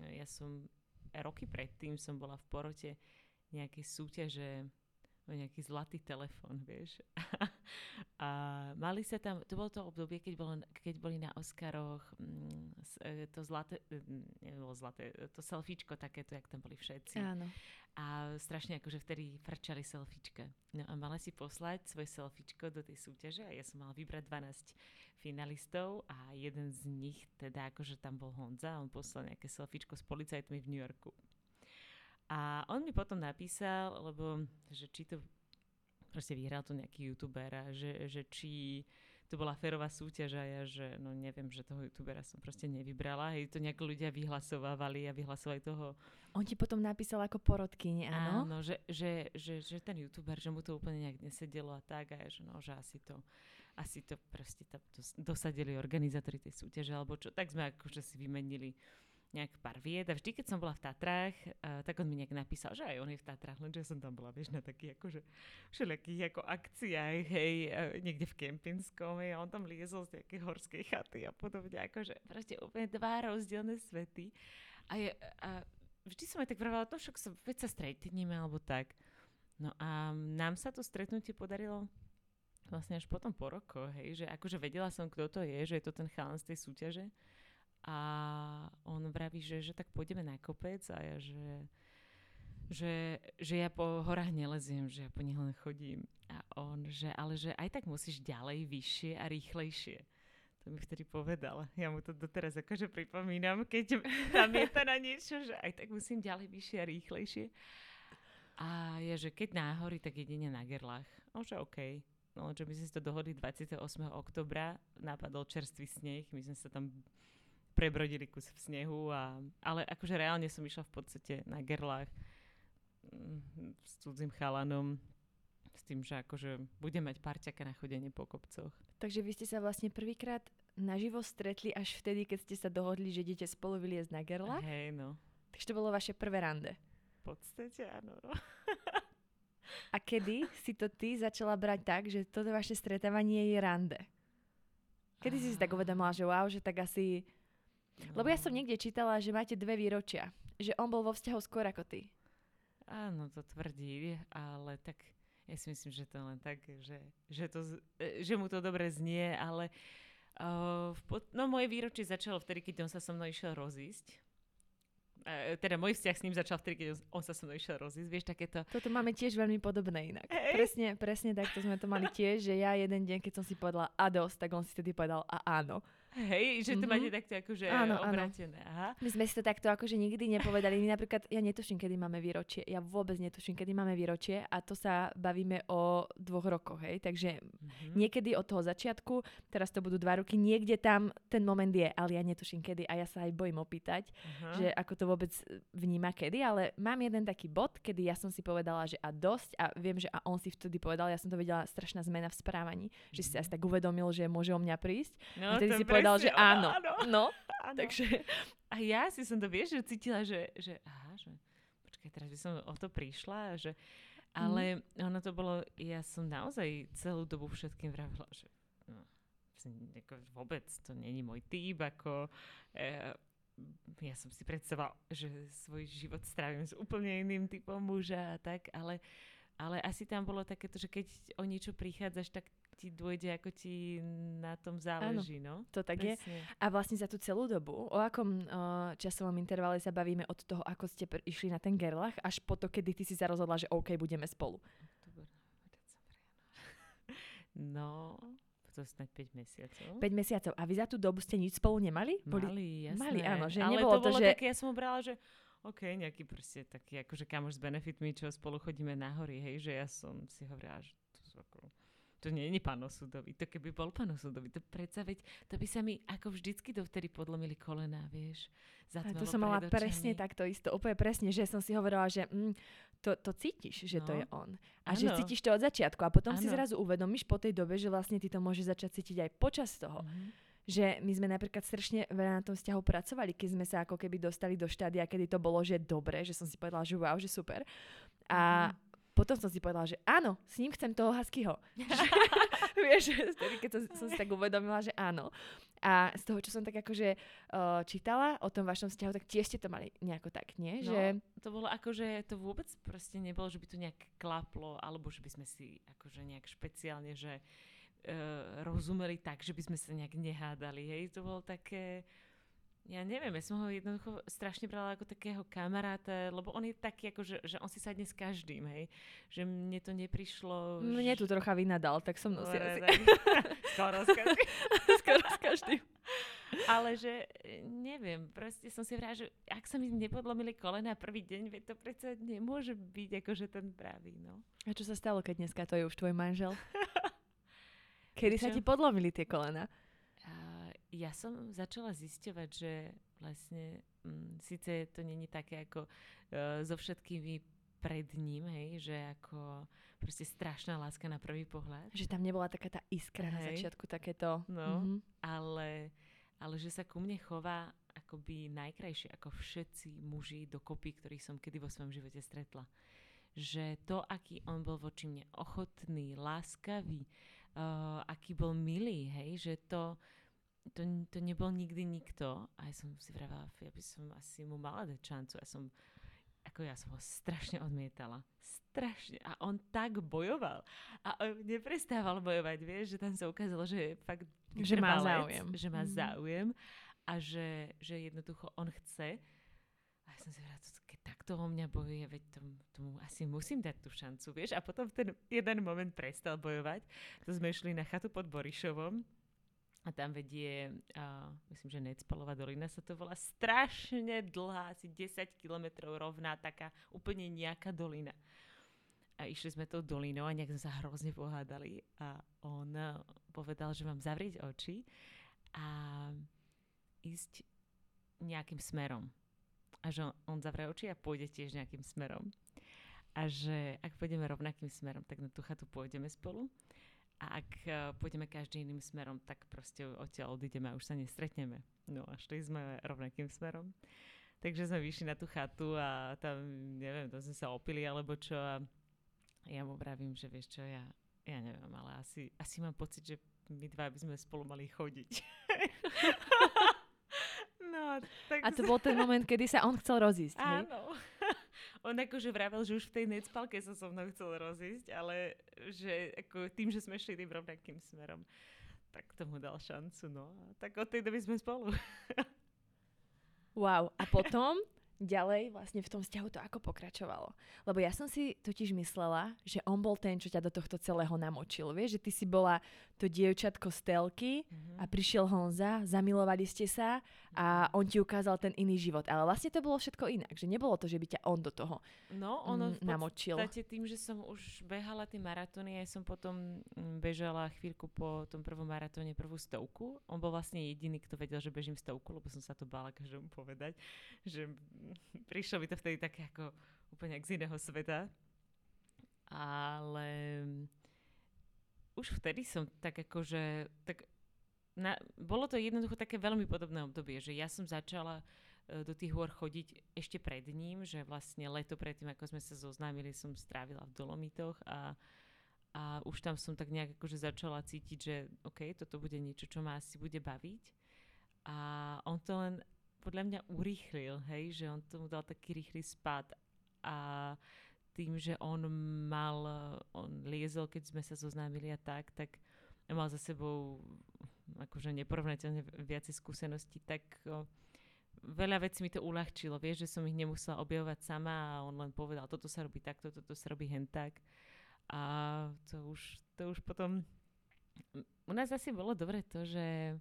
Speaker 2: ja som roky predtým som bola v porote nejakej súťaže o nejaký zlatý telefón, vieš. a mali sa tam, to bolo to obdobie, keď, bolo, keď boli na Oscaroch mm, e, to zlaté, mm, nebolo zlaté, to selfiečko takéto, jak tam boli všetci.
Speaker 1: Áno.
Speaker 2: A strašne akože vtedy frčali selfiečka. No a mala si poslať svoje selfiečko do tej súťaže a ja som mala vybrať 12 finalistov a jeden z nich, teda akože tam bol Honza, on poslal nejaké selfiečko s policajtmi v New Yorku. A on mi potom napísal, lebo že či to proste vyhral to nejaký youtuber a že, že či to bola férová súťaž a ja, že no neviem, že toho youtubera som proste nevybrala. Hej, to nejako ľudia vyhlasovávali a vyhlasovali toho.
Speaker 1: On ti potom napísal ako porodkyni, áno?
Speaker 2: Áno, že, že, že, že ten youtuber, že mu to úplne nejak nesedelo a tak a ja, že no, že asi to asi to proste to dosadili organizátori tej súťaže, alebo čo, tak sme akože si vymenili nejak pár vied a vždy, keď som bola v Tatrách, uh, tak on mi nejak napísal, že aj on je v Tatrách, lenže som tam bola, vieš, na akože všelijakých ako akciách, hej, uh, niekde v Kempinskom, hej, a on tam liezol z nejakej horskej chaty a podobne, akože proste úplne dva rozdielne svety. A, je, a vždy som aj tak vravala, to však sa, veď sa stretneme, alebo tak. No a nám sa to stretnutie podarilo vlastne až potom po rokoch, hej, že akože vedela som, kto to je, že je to ten chalan z tej súťaže, a on vraví, že, že tak pôjdeme na kopec a ja, že, že, že ja po horách neleziem, že ja po nich len chodím. A on, že ale že aj tak musíš ďalej, vyššie a rýchlejšie. To mi vtedy povedal. Ja mu to doteraz akože pripomínam, keď to na niečo, že aj tak musím ďalej, vyššie a rýchlejšie. A ja, že keď náhory, tak jedine na gerlách. No, že OK. No, že my sme si to dohodli 28. oktobra, napadol čerstvý sneh, my sme sa tam prebrodili kus v snehu, a, ale akože reálne som išla v podstate na gerlách mm, s cudzím chalanom, s tým, že akože budem mať parťaka na chodenie po kopcoch.
Speaker 1: Takže vy ste sa vlastne prvýkrát naživo stretli až vtedy, keď ste sa dohodli, že idete spolu vyliezť na gerlách?
Speaker 2: Hej, no.
Speaker 1: Takže to bolo vaše prvé rande.
Speaker 2: V podstate áno. No.
Speaker 1: A kedy si to ty začala brať tak, že toto vaše stretávanie je rande? Kedy si si tak uvedomila, že wow, že tak asi lebo ja som niekde čítala, že máte dve výročia. Že on bol vo vzťahu skôr ako ty.
Speaker 2: Áno, to tvrdí, ale tak ja si myslím, že to len tak, že, že, to, e, že mu to dobre znie, ale uh, no moje výročie začalo vtedy, keď on sa so mnou išiel rozísť. Uh, teda môj vzťah s ním začal vtedy, keď on, on sa so mnou išiel rozísť, vieš, takéto...
Speaker 1: Toto máme tiež veľmi podobné inak. Hey. Presne, presne takto sme to mali tiež, že ja jeden deň, keď som si povedala a dosť, tak on si tedy povedal a áno.
Speaker 2: Hej, že to mm-hmm. máte takto akože áno, obratené. Aha.
Speaker 1: My sme si to takto akože nikdy nepovedali. My napríklad, ja netuším, kedy máme výročie. Ja vôbec netuším, kedy máme výročie a to sa bavíme o dvoch rokoch, hej. Takže mm-hmm. niekedy od toho začiatku, teraz to budú dva roky, niekde tam ten moment je, ale ja netuším kedy a ja sa aj bojím opýtať, uh-huh. že ako to vôbec vníma kedy, ale mám jeden taký bod, kedy ja som si povedala, že a dosť a viem, že a on si vtedy povedal, ja som to vedela, strašná zmena v správaní, mm-hmm. že si sa mhm. asi tak uvedomil, že môže o mňa prísť.
Speaker 2: No,
Speaker 1: a vtedy
Speaker 2: si
Speaker 1: povedal, povedal, že áno.
Speaker 2: áno.
Speaker 1: No,
Speaker 2: áno.
Speaker 1: takže...
Speaker 2: A ja si som to, vieš, že cítila, že, že aha, že počkaj, teraz by som o to prišla, že ale mm. ono to bolo, ja som naozaj celú dobu všetkým vravila, že no, ako vôbec to není môj týp, ako e, ja som si predstavovala, že svoj život strávim s úplne iným typom muža a tak, ale, ale asi tam bolo takéto, že keď o niečo prichádzaš, tak ti dôjde, ako ti na tom záleží,
Speaker 1: Áno,
Speaker 2: no?
Speaker 1: To tak
Speaker 2: Presne.
Speaker 1: je. A vlastne za tú celú dobu, o akom uh, časovom intervale sa bavíme od toho, ako ste pr- išli na ten gerlach, až po to, kedy ty si sa rozhodla, že OK, budeme spolu.
Speaker 2: No, to snáď 5 mesiacov.
Speaker 1: 5 mesiacov. A vy za tú dobu ste nič spolu nemali?
Speaker 2: Mali, jasné.
Speaker 1: Mali, áno, že
Speaker 2: Ale
Speaker 1: nebolo
Speaker 2: to
Speaker 1: to,
Speaker 2: bolo
Speaker 1: že-
Speaker 2: také, ja som brala, že OK, nejaký proste taký akože kamoš s benefitmi, čo spolu chodíme na hory, hej, že ja som si hovorila, že to sú ako to nie je panosudový, to keby bol panosudový, to predsa veď, to by sa mi ako vždycky dovtedy podlomili kolená, vieš.
Speaker 1: A to som mala
Speaker 2: pred
Speaker 1: presne takto isto, úplne presne, že som si hovorila, že mm, to, to cítiš, že to
Speaker 2: No.
Speaker 1: je on. A že
Speaker 2: Áno.
Speaker 1: cítiš to od začiatku. A potom si
Speaker 2: Áno.
Speaker 1: zrazu uvedomíš po tej dobe, že vlastne ty to môžeš začať cítiť aj počas toho.
Speaker 2: Mhm.
Speaker 1: Že my sme napríklad strašne veľa na tom vzťahu pracovali, keď sme sa ako keby dostali do štádia, kedy to bolo, že dobre, že som si povedala, že wow, že super. A
Speaker 2: Mhm.
Speaker 1: Potom som si povedala, že áno, s ním chcem toho huskyho. Vieš, vtedy, keď som, som si tak uvedomila, že áno. A z toho, čo som tak akože uh, čítala o tom vašom vzťahu, tak tiež ste to mali nejako tak, nie?
Speaker 2: No,
Speaker 1: Že,
Speaker 2: to bolo ako, že to vôbec proste nebolo, že by to nejak klaplo, alebo že by sme si akože nejak špeciálne, že e, rozumeli tak, že by sme sa nejak nehádali, hej, to bolo také, ja neviem, ja som ho jednoducho strašne brala ako takého kamaráta, lebo on je taký, ako, že, že on si sadne s každým, hej, že mne to neprišlo...
Speaker 1: mne tu trocha vynadal, tak som si
Speaker 2: tak- Skoro s každým.
Speaker 1: skoro s každým.
Speaker 2: Ale že e, neviem, proste som si vrala, že ak sa mi nepodlomili kolena prvý deň, veď to predsa nemôže byť akože ten pravý, no.
Speaker 1: A čo sa stalo, keď dneska to je už tvoj manžel? Kedy sa
Speaker 2: Čo?
Speaker 1: ti podlomili tie kolena?
Speaker 2: Ja som začala zisťovať, že vlastne mm, síce to není také ako uh, so všetkými pred ním, hej, že ako proste strašná láska na prvý pohľad,
Speaker 1: Že tam nebola taká tá iskra na
Speaker 2: Hej.
Speaker 1: začiatku, takéto...
Speaker 2: No.
Speaker 1: Mhm.
Speaker 2: ale, ale že sa ku mne chová akoby najkrajšie ako všetci muži dokopy, ktorých som kedy vo svojom živote stretla. Že to, aký on bol voči mne ochotný, láskavý, uh, aký bol milý, hej, že to, to, to nebol nikdy nikto. A ja som si vravela, ja by som asi mu mala dať šancu. Ja som, ako ja som ho strašne odmietala. Strašne. A on tak bojoval. A on neprestával bojovať, vieš, že tam sa ukázalo, že je fakt
Speaker 1: Že má záujem.
Speaker 2: Že má
Speaker 1: Mhm.
Speaker 2: záujem a že, že jednoducho on chce. A ja som si vrala, keď takto o mňa bojuje, veď tomu, tomu asi musím dať tú šancu, vieš. A potom v ten jeden moment prestal bojovať. To sme išli na chatu pod Borišovom a tam vedie, uh, myslím, že Necpalová dolina sa to volá, strašne dlhá, asi 10 kilometrov rovná, taká úplne nejaká dolina. A išli sme tou dolinou a nejak sme sa hrozne pohádali a on povedal, že mám zavrieť oči a ísť nejakým smerom. A že on, on zavrie oči a pôjde tiež nejakým smerom. A že ak pôjdeme rovnakým smerom, tak na tú chatu pôjdeme spolu. A ak uh, pôjdeme každý iným smerom, tak proste odtiaľ odídeme a už sa nestretneme. No a šli sme rovnakým smerom. Takže sme vyšli na tú chatu a tam, neviem, tam sme sa opili alebo čo a ja mu vravím, že vieš čo, ja, ja neviem, ale asi, asi mám pocit, že my dva by sme spolu mali chodiť. no, tak
Speaker 1: A to bol ten moment, kedy sa on chcel rozísť, hej?
Speaker 2: On akože vravel, že už v tej necpalke sa so mnou chcel rozísť, ale že ako tým, že sme šli tým rovnakým smerom, tak tomu dal šancu, no. Tak od tej doby sme spolu.
Speaker 1: Wow. A potom ďalej vlastne v tom vzťahu to ako pokračovalo. Lebo ja som si totiž myslela, že on bol ten, čo ťa do tohto celého namočil. Vieš, že ty si bola to dievčatko z telky
Speaker 2: Mhm.
Speaker 1: a prišiel Honza, zamilovali ste sa a on ti ukázal ten iný život. Ale vlastne to bolo všetko inak, že nebolo to, že by ťa on do toho
Speaker 2: No, ono
Speaker 1: mm,
Speaker 2: v
Speaker 1: namočil.
Speaker 2: podstate tým, že som už behala tie maratóny, ja som potom mm, bežala chvíľku po tom prvom maratóne prvú stovku. On bol vlastne jediný, kto vedel, že bežím stovku, lebo som sa to bála každému povedať, že prišlo mi to vtedy také ako úplne z iného sveta. Ale mm, už vtedy som tak akože, tak na, bolo to jednoducho také veľmi podobné obdobie, že ja som začala uh, do tých hôr chodiť ešte pred ním, že vlastne leto predtým, ako sme sa zoznámili, som strávila v Dolomitoch a, a už tam som tak nejak akože začala cítiť, že OK, toto bude niečo, čo ma asi bude baviť. A on to len podľa mňa urýchlil, hej, že on tomu dal taký rýchly spad a tým, že on mal, on liezol, keď sme sa zoznámili a tak, tak mal za sebou akože neporovnateľne viacej skúseností, tak veľa vecí mi to uľahčilo. Vieš, že som ich nemusela objavovať sama a on len povedal, toto sa robí takto, toto sa robí hen tak. A to už, to už potom... U nás asi bolo dobre to, že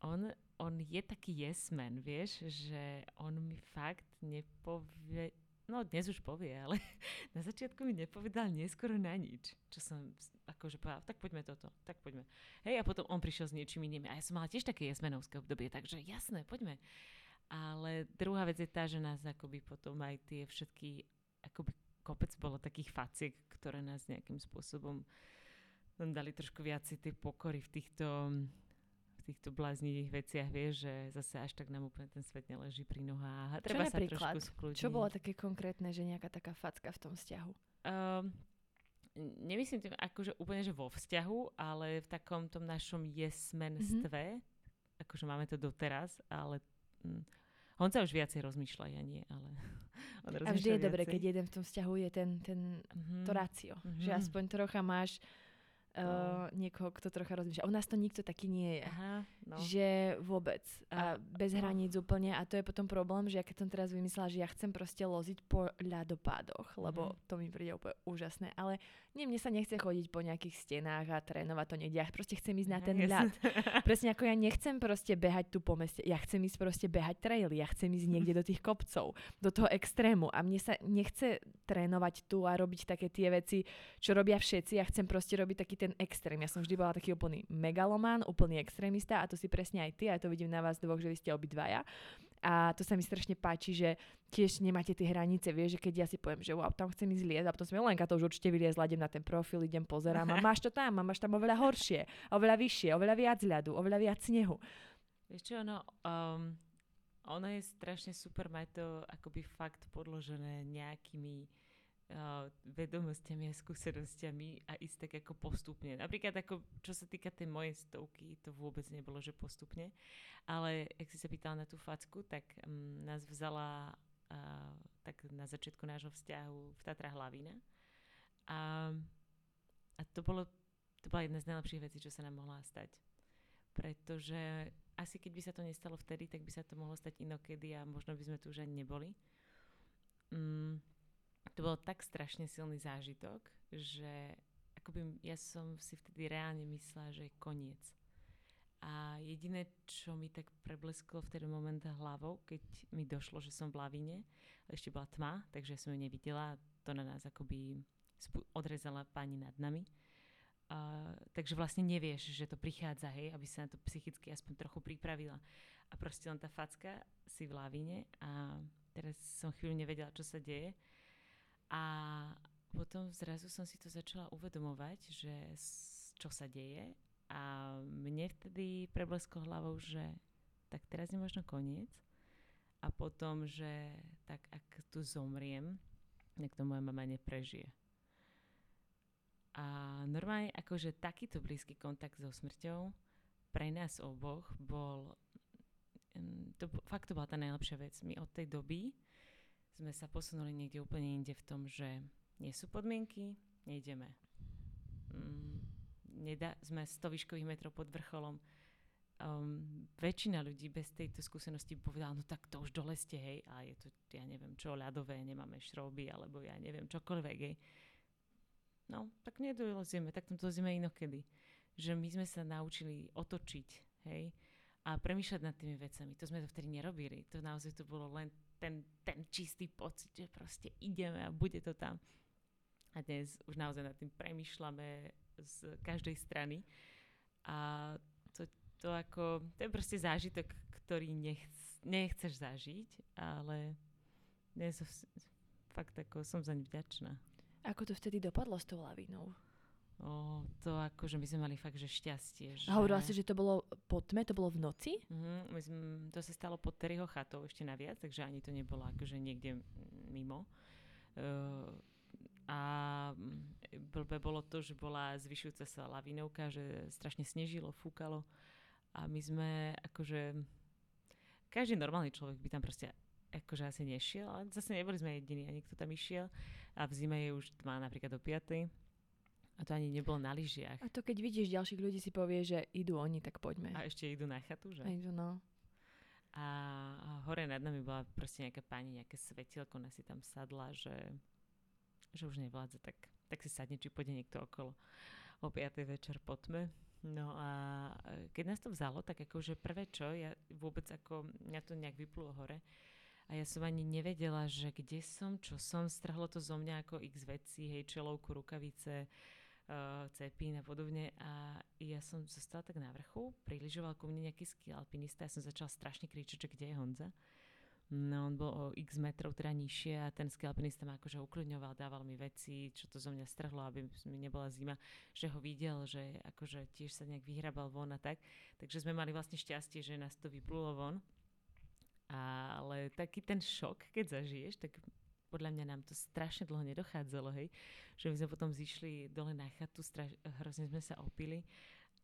Speaker 2: on, on je taký yes man, vieš, že on mi fakt nepovie, no dnes už povie, ale na začiatku mi nepovedal neskoro na nič. Čo som akože povedala, tak poďme toto, tak poďme. Hej, a potom on prišiel s niečím iným. A ja som mala tiež také jesmenovské obdobie, takže jasné, poďme. Ale druhá vec je tá, že nás akoby potom aj tie všetky, akoby kopec bolo takých faciek, ktoré nás nejakým spôsobom dali trošku viacej tej pokory v týchto týchto bláznivých veciach, vieš, že zase až tak nám úplne ten svet neleží pri nohách. A treba
Speaker 1: Čo
Speaker 2: sa trošku skľudniť.
Speaker 1: Čo bolo také konkrétne, že nejaká taká facka v tom vzťahu? Um,
Speaker 2: nemyslím tým akože úplne, že vo vzťahu, ale v takom tom našom jesmenstve, mm-hmm. akože máme to doteraz, ale hm, on sa už viacej rozmýšľa, ja nie, ale on
Speaker 1: A vždy je dobre, keď jeden v tom vzťahu je ten, ten mm-hmm. to rácio, mm-hmm. že aspoň trocha máš uh, niekoho, kto trocha rozmýšľa. U nás to nikto taký nie je. Aha, no. Že vôbec. A, a bez no. hraníc úplne. A to je potom problém, že ja keď som teraz vymyslela, že ja chcem proste loziť po ľadopádoch, lebo mm. to mi príde úplne úžasné. Ale nie, mne sa nechce chodiť po nejakých stenách a trénovať to niekde. Ja proste chcem ísť na ten yes. ľad. Presne ako ja nechcem proste behať tu po meste. Ja chcem ísť proste behať traily. Ja chcem ísť niekde do tých kopcov, do toho extrému. A mne sa nechce trénovať tu a robiť také tie veci, čo robia všetci. Ja chcem proste robiť taký ten extrém. Ja som vždy bola taký úplný megalomán, úplný extrémista a to si presne aj ty, a to vidím na vás dvoch, že vy ste obidvaja. A to sa mi strašne páči, že tiež nemáte tie hranice, vieš, že keď ja si poviem, že wow, tam chcem ísť liezť a potom som Lenka to už určite vyliezla, idem na ten profil, idem pozerám a máš to tam, a máš tam oveľa horšie, oveľa vyššie, oveľa viac ľadu, oveľa viac snehu.
Speaker 2: Vieš čo, no, um, ono je strašne super mať to akoby fakt podložené nejakými vedomostiami a skúsenostiami a ísť tak ako postupne. Napríklad ako, čo sa týka tej mojej stovky, to vôbec nebolo, že postupne, ale ak si sa pýtala na tú facku, tak um, nás vzala uh, tak na začiatku nášho vzťahu v Tatrách Lavína. A, a to, bolo, to bola jedna z najlepších vecí, čo sa nám mohla stať. Pretože asi keď by sa to nestalo vtedy, tak by sa to mohlo stať inokedy a možno by sme tu už ani neboli. Mm, to bol tak strašne silný zážitok, že akoby ja som si vtedy reálne myslela, že je koniec. A jediné, čo mi tak preblesklo v ten moment hlavou, keď mi došlo, že som v lavine, ešte bola tma, takže som ju nevidela, to na nás akoby odrezala pani nad nami. Uh, takže vlastne nevieš, že to prichádza, hej, aby sa na to psychicky aspoň trochu pripravila. A proste len tá facka si v lavine a teraz som chvíľu nevedela, čo sa deje a potom zrazu som si to začala uvedomovať, že čo sa deje a mne vtedy preblesko hlavou, že tak teraz je možno koniec a potom, že tak ak tu zomriem, tak to moja mama neprežije. A normálne akože takýto blízky kontakt so smrťou pre nás oboch bol to, fakt to bola tá najlepšia vec. My od tej doby sme sa posunuli niekde úplne inde v tom, že nie sú podmienky, nejdeme. Mm, nedá, sme 100 výškových metrov pod vrcholom. Um, väčšina ľudí bez tejto skúsenosti povedala, no tak to už dole ste, hej, a je to, ja neviem čo, ľadové, nemáme šroby, alebo ja neviem, čokoľvek, hej. No, tak nedolezieme, tak tam dolezieme inokedy. Že my sme sa naučili otočiť, hej, a premýšľať nad tými vecami. To sme to vtedy nerobili. To naozaj to bolo len ten, ten čistý pocit, že proste ideme a bude to tam. A dnes už naozaj nad tým premyšľame z každej strany. A to, to ako, to je proste zážitok, ktorý nechc, nechceš zažiť, ale dnes fakt ako som zaň vďačná.
Speaker 1: Ako to vtedy dopadlo s tou lavinou?
Speaker 2: O, to akože my sme mali fakt, že šťastie. Že...
Speaker 1: A hovorila si, že to bolo po tme, to bolo v noci?
Speaker 2: Mm, my sme, to sa stalo pod Terryho chatou ešte naviac, takže ani to nebolo akože niekde mimo. Uh, a blbé bolo to, že bola zvyšujúca sa lavinovka, že strašne snežilo, fúkalo a my sme akože každý normálny človek by tam proste akože asi nešiel, ale zase neboli sme jediní a niekto tam išiel a v zime je už tma napríklad do 5 a to ani nebolo na lyžiach.
Speaker 1: A to keď vidíš ďalších ľudí si povie, že idú oni, tak poďme.
Speaker 2: A ešte idú na chatu, že?
Speaker 1: A idú, no.
Speaker 2: A hore nad nami bola proste nejaká pani, nejaké svetielko, ona si tam sadla, že, že už nevládza, tak, tak si sadne, či pôjde niekto okolo o 5. večer po tme. No a keď nás to vzalo, tak akože prvé čo, ja vôbec ako, mňa to nejak vyplulo hore, a ja som ani nevedela, že kde som, čo som, strhlo to zo mňa ako x vecí, hej, čelovku, rukavice, uh, cepín a podobne. A ja som zostala tak na vrchu, priližoval ku mne nejaký ski alpinista, ja som začala strašne kričať, že kde je Honza. No on bol o x metrov teda nižšie a ten ski alpinista ma akože uklidňoval, dával mi veci, čo to zo mňa strhlo, aby mi nebola zima, že ho videl, že akože tiež sa nejak vyhrabal von a tak. Takže sme mali vlastne šťastie, že nás to vyplulo von. Ale taký ten šok, keď zažiješ, tak podľa mňa nám to strašne dlho nedochádzalo, hej. Že my sme potom zišli dole na chatu, straš- hrozne sme sa opili,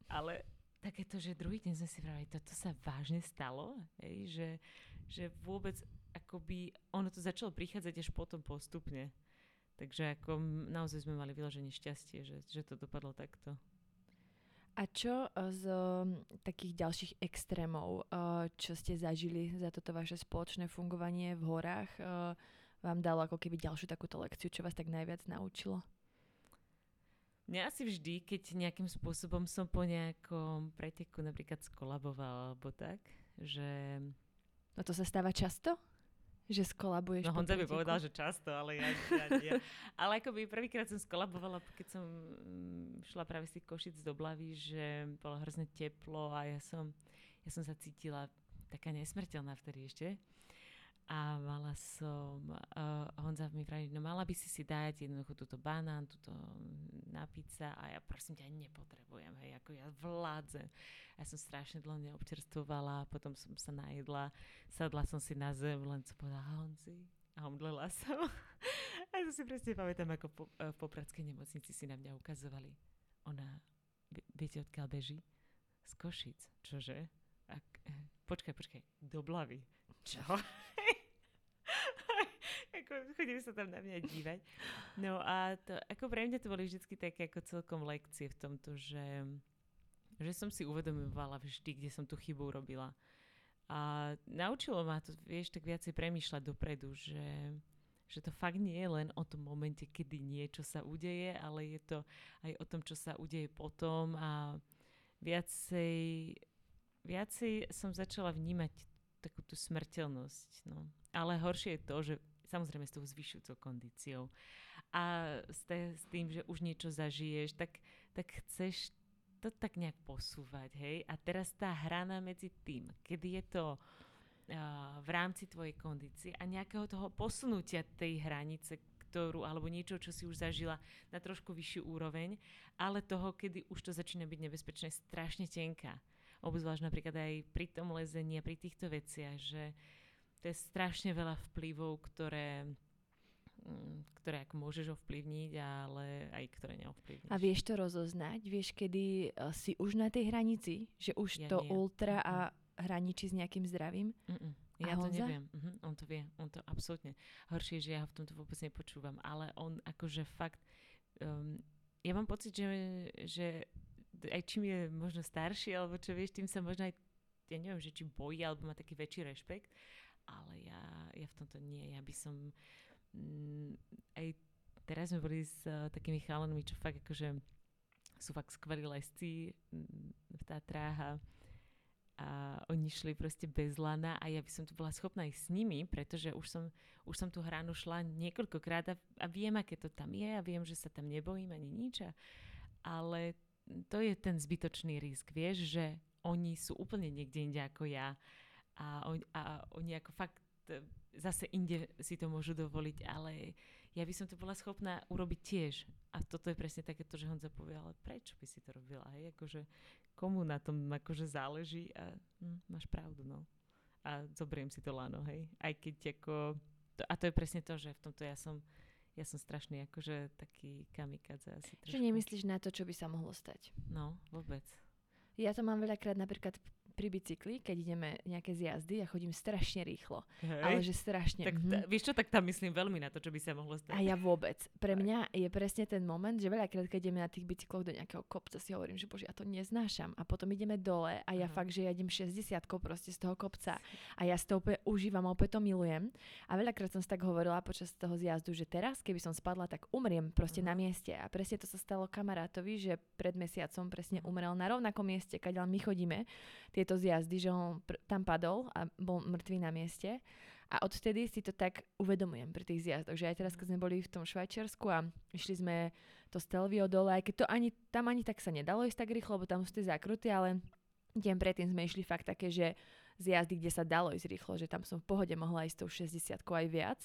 Speaker 2: ale takéto, že druhý deň sme si vravali, toto sa vážne stalo, hej, že, že vôbec akoby ono to začalo prichádzať až potom postupne. Takže ako naozaj sme mali vyloženie šťastie, že, že to dopadlo takto.
Speaker 1: A čo z um, takých ďalších extrémov, uh, čo ste zažili za toto vaše spoločné fungovanie v horách? Vám dalo ako keby ďalšiu takúto lekciu, čo vás tak najviac naučilo?
Speaker 2: Mňa asi vždy, keď nejakým spôsobom som po nejakom preteku napríklad skolabovala alebo tak, že...
Speaker 1: No to sa stáva často? Že skolabuješ
Speaker 2: No Honza by povedal, že často, ale ja, ja, ja. Ale akoby prvýkrát som skolabovala, keď som mm, šla práve z tých Košic do Blavy, že bolo hrozne teplo a ja som, ja som sa cítila taká nesmrteľná vtedy ešte. A mala som, uh, Honza mi vraví, no mala by si si dať jednoducho túto banán, túto napiť sa a ja prosím ťa nepotrebujem, hej, ako ja vládzem. Ja som strašne dlho neobčerstvovala, potom som sa najedla, sadla som si na zem, len som povedala Honzi a omdlela som. a ja si presne pamätám, ako po, uh, v popradskej nemocnici si na mňa ukazovali. Ona, viete odkiaľ beží? Z Košic. Čože? Ak, eh, počkaj, počkaj, do Blavy. Čo? Ako chodili sa tam na mňa dívať. No a to, ako pre mňa to boli vždy také ako celkom lekcie v tomto, že, že som si uvedomovala vždy, kde som tú chybu robila. A naučilo ma to, vieš, tak viacej premýšľať dopredu, že, že to fakt nie je len o tom momente, kedy niečo sa udeje, ale je to aj o tom, čo sa udeje potom a viacej, viacej som začala vnímať takú tú smrteľnosť. No. Ale horšie je to, že samozrejme s tou zvyšujúcou kondíciou a s, te, s tým, že už niečo zažiješ, tak, tak chceš to tak nejak posúvať, hej? A teraz tá hrana medzi tým, kedy je to uh, v rámci tvojej kondície a nejakého toho posunutia tej hranice, ktorú, alebo niečo, čo si už zažila na trošku vyššiu úroveň, ale toho, kedy už to začína byť nebezpečné, strašne tenká obzvlášť napríklad aj pri tom lezení a pri týchto veciach, že to je strašne veľa vplyvov, ktoré mm, ktoré ako môžeš ovplyvniť, ale aj ktoré neovplyvníš.
Speaker 1: A vieš to rozoznať? Vieš, kedy uh, si už na tej hranici? Že už ja to nie. ultra a hraničí s nejakým zdravím?
Speaker 2: Mm-mm. Ja a to Honza? neviem. Uh-huh, on to vie. On to absolútne. Horšie, že ja ho v tomto vôbec nepočúvam. Ale on akože fakt... Um, ja mám pocit, že, že aj čím je možno starší, alebo čo vieš, tým sa možno aj, ja neviem, že či bojí, alebo má taký väčší rešpekt, ale ja, ja v tomto nie. Ja by som mm, aj teraz sme boli s uh, takými chalanmi, čo fakt akože sú fakt skvelí lesci mm, v Tatrách a, a oni šli proste bez lana a ja by som tu bola schopná ísť s nimi, pretože už som, už som tú hranu šla niekoľkokrát a, a viem, aké to tam je a viem, že sa tam nebojím ani nič. A, ale to je ten zbytočný risk, vieš, že oni sú úplne niekde inde ako ja a, on, a oni ako fakt e, zase inde si to môžu dovoliť, ale ja by som to bola schopná urobiť tiež. A toto je presne takéto, že Honza povie, ale prečo by si to robila? Hej? Akože, komu na tom akože záleží a hm, máš pravdu, no. A zoberiem si to lano, hej. Aj keď ako... To, a to je presne to, že v tomto ja som ja som strašný akože taký kamikadze asi trošku.
Speaker 1: Že nemyslíš na to, čo by sa mohlo stať.
Speaker 2: No, vôbec.
Speaker 1: Ja to mám veľakrát napríklad pri bicykli, keď ideme nejaké zjazdy, ja chodím strašne rýchlo. Hej. Ale že strašne.
Speaker 2: Tak
Speaker 1: mm-hmm.
Speaker 2: ta, vieš čo, tak tam myslím veľmi na to, čo by sa mohlo stať.
Speaker 1: A ja vôbec. Pre mňa je presne ten moment, že veľakrát, keď ideme na tých bicykloch do nejakého kopca, si hovorím, že bože, ja to neznášam. A potom ideme dole a ja uh-huh. fakt, že ja idem 60 proste z toho kopca. A ja si to úplne užívam a opäť to milujem. A veľakrát som si tak hovorila počas toho zjazdu, že teraz, keby som spadla, tak umriem proste uh-huh. na mieste. A presne to sa stalo kamarátovi, že pred mesiacom presne umrel na rovnakom mieste, keď my chodíme tieto zjazdy, že on pr- tam padol a bol mŕtvý na mieste. A odtedy si to tak uvedomujem pri tých zjazdoch, že aj teraz, keď sme boli v tom Švajčiarsku a išli sme to Stelvio dole, aj keď to ani, tam ani tak sa nedalo ísť tak rýchlo, lebo tam sú tie zákruty, ale deň predtým sme išli fakt také, že zjazdy, kde sa dalo ísť rýchlo, že tam som v pohode mohla ísť tou 60 aj viac.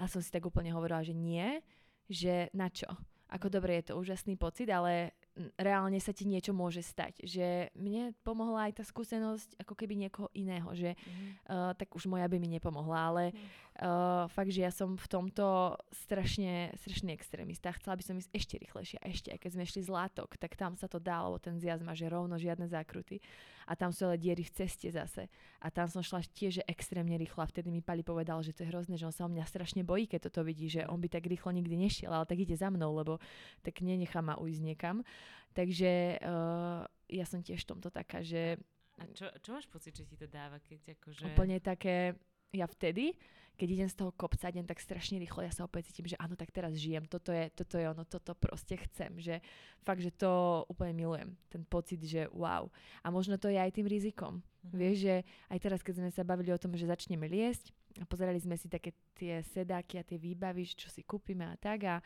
Speaker 1: A som si tak úplne hovorila, že nie, že na čo. Ako dobre je to úžasný pocit, ale reálne sa ti niečo môže stať. Že mne pomohla aj tá skúsenosť ako keby niekoho iného, že mm. uh, tak už moja by mi nepomohla, ale mm. Uh, fakt, že ja som v tomto strašne, strašný extrémista. Chcela by som ísť ešte rýchlejšie a ešte, aj keď sme šli z látok, tak tam sa to dá, lebo ten zjazd má, že rovno žiadne zákruty a tam sú ale diery v ceste zase. A tam som šla tiež extrémne rýchlo a vtedy mi Pali povedal, že to je hrozné, že on sa o mňa strašne bojí, keď toto vidí, že on by tak rýchlo nikdy nešiel, ale tak ide za mnou, lebo tak nenechá ma ujsť niekam. Takže uh, ja som tiež v tomto taká, že...
Speaker 2: A čo, čo máš pocit, že ti to dáva, keď akože...
Speaker 1: Úplne také, ja vtedy, keď idem z toho kopca, idem tak strašne rýchlo, ja sa opäť cítim, že áno, tak teraz žijem, toto je, toto je ono, toto proste chcem, že fakt, že to úplne milujem, ten pocit, že wow. A možno to je aj tým rizikom. Uh-huh. Vieš, že aj teraz, keď sme sa bavili o tom, že začneme liesť a pozerali sme si také tie sedáky a tie výbavy, čo si kúpime a tak a,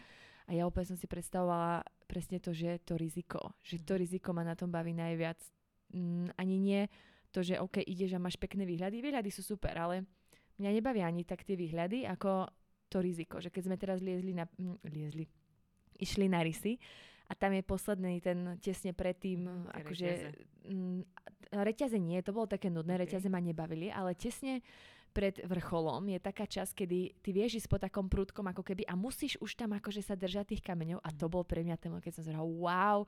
Speaker 1: a ja úplne som si predstavovala presne to, že to riziko, že to mhm. riziko ma na tom baví najviac. Mm, ani nie to, že OK, ideš a máš pekné výhľady. Výhľady sú super, ale mňa nebavia ani tak tie výhľady, ako to riziko. Že keď sme teraz liezli na... Mm, liezli. Išli na rysy a tam je posledný ten tesne predtým, mm, akože... Mm, reťaze nie, to bolo také nudné, okay. reťaze ma nebavili, ale tesne pred vrcholom je taká časť, kedy ty vieš ísť po takom prúdkom ako keby a musíš už tam akože sa držať tých kameňov a to bol pre mňa ten keď som zhrala, wow,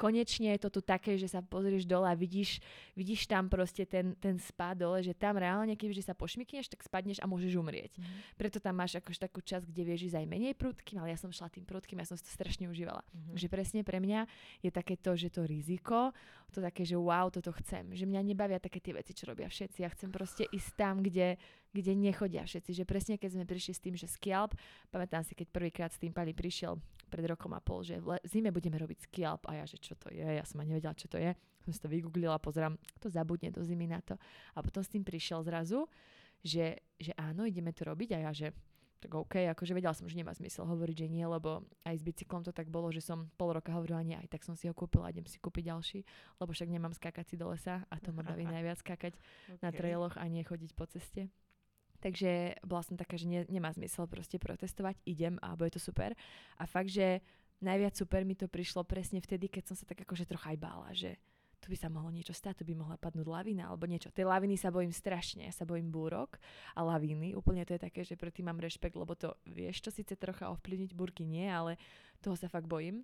Speaker 1: konečne je to tu také, že sa pozrieš dole a vidíš, vidíš tam proste ten, ten spad dole, že tam reálne, kebyže sa pošmykneš, tak spadneš a môžeš umrieť. Mm. Preto tam máš akože takú časť, kde vieš ísť aj menej prúdkým, ale ja som šla tým prúdkým, ja som si to strašne užívala. Mm. Že presne pre mňa je také to, že to riziko, to také, že wow, toto chcem. Že mňa nebavia také tie veci, čo robia všetci. Ja chcem proste ísť tam, kde, kde nechodia všetci. Že presne keď sme prišli s tým, že skialp, pamätám si, keď prvýkrát s tým Pali prišiel pred rokom a pol, že v zime budeme robiť skialp a ja, že čo to je, ja som ani nevedela, čo to je. Som si to vygooglila, pozerám, to zabudne do zimy na to. A potom s tým prišiel zrazu, že, že áno, ideme to robiť a ja, že tak OK, akože vedela som, že nemá zmysel hovoriť, že nie, lebo aj s bicyklom to tak bolo, že som pol roka hovorila nie, aj tak som si ho kúpila, idem si kúpiť ďalší, lebo však nemám skákať si do lesa a to ma baví najviac skákať okay. na trailoch a nie chodiť po ceste. Takže bola som taká, že ne, nemá zmysel proste protestovať, idem a bude to super. A fakt, že najviac super mi to prišlo presne vtedy, keď som sa tak akože trocha aj bála, že tu by sa mohlo niečo stať, tu by mohla padnúť lavina alebo niečo. Tej laviny sa bojím strašne, ja sa bojím búrok a lavíny. Úplne to je také, že predtým mám rešpekt, lebo to vieš to síce trocha ovplyvniť, búrky nie, ale toho sa fakt bojím.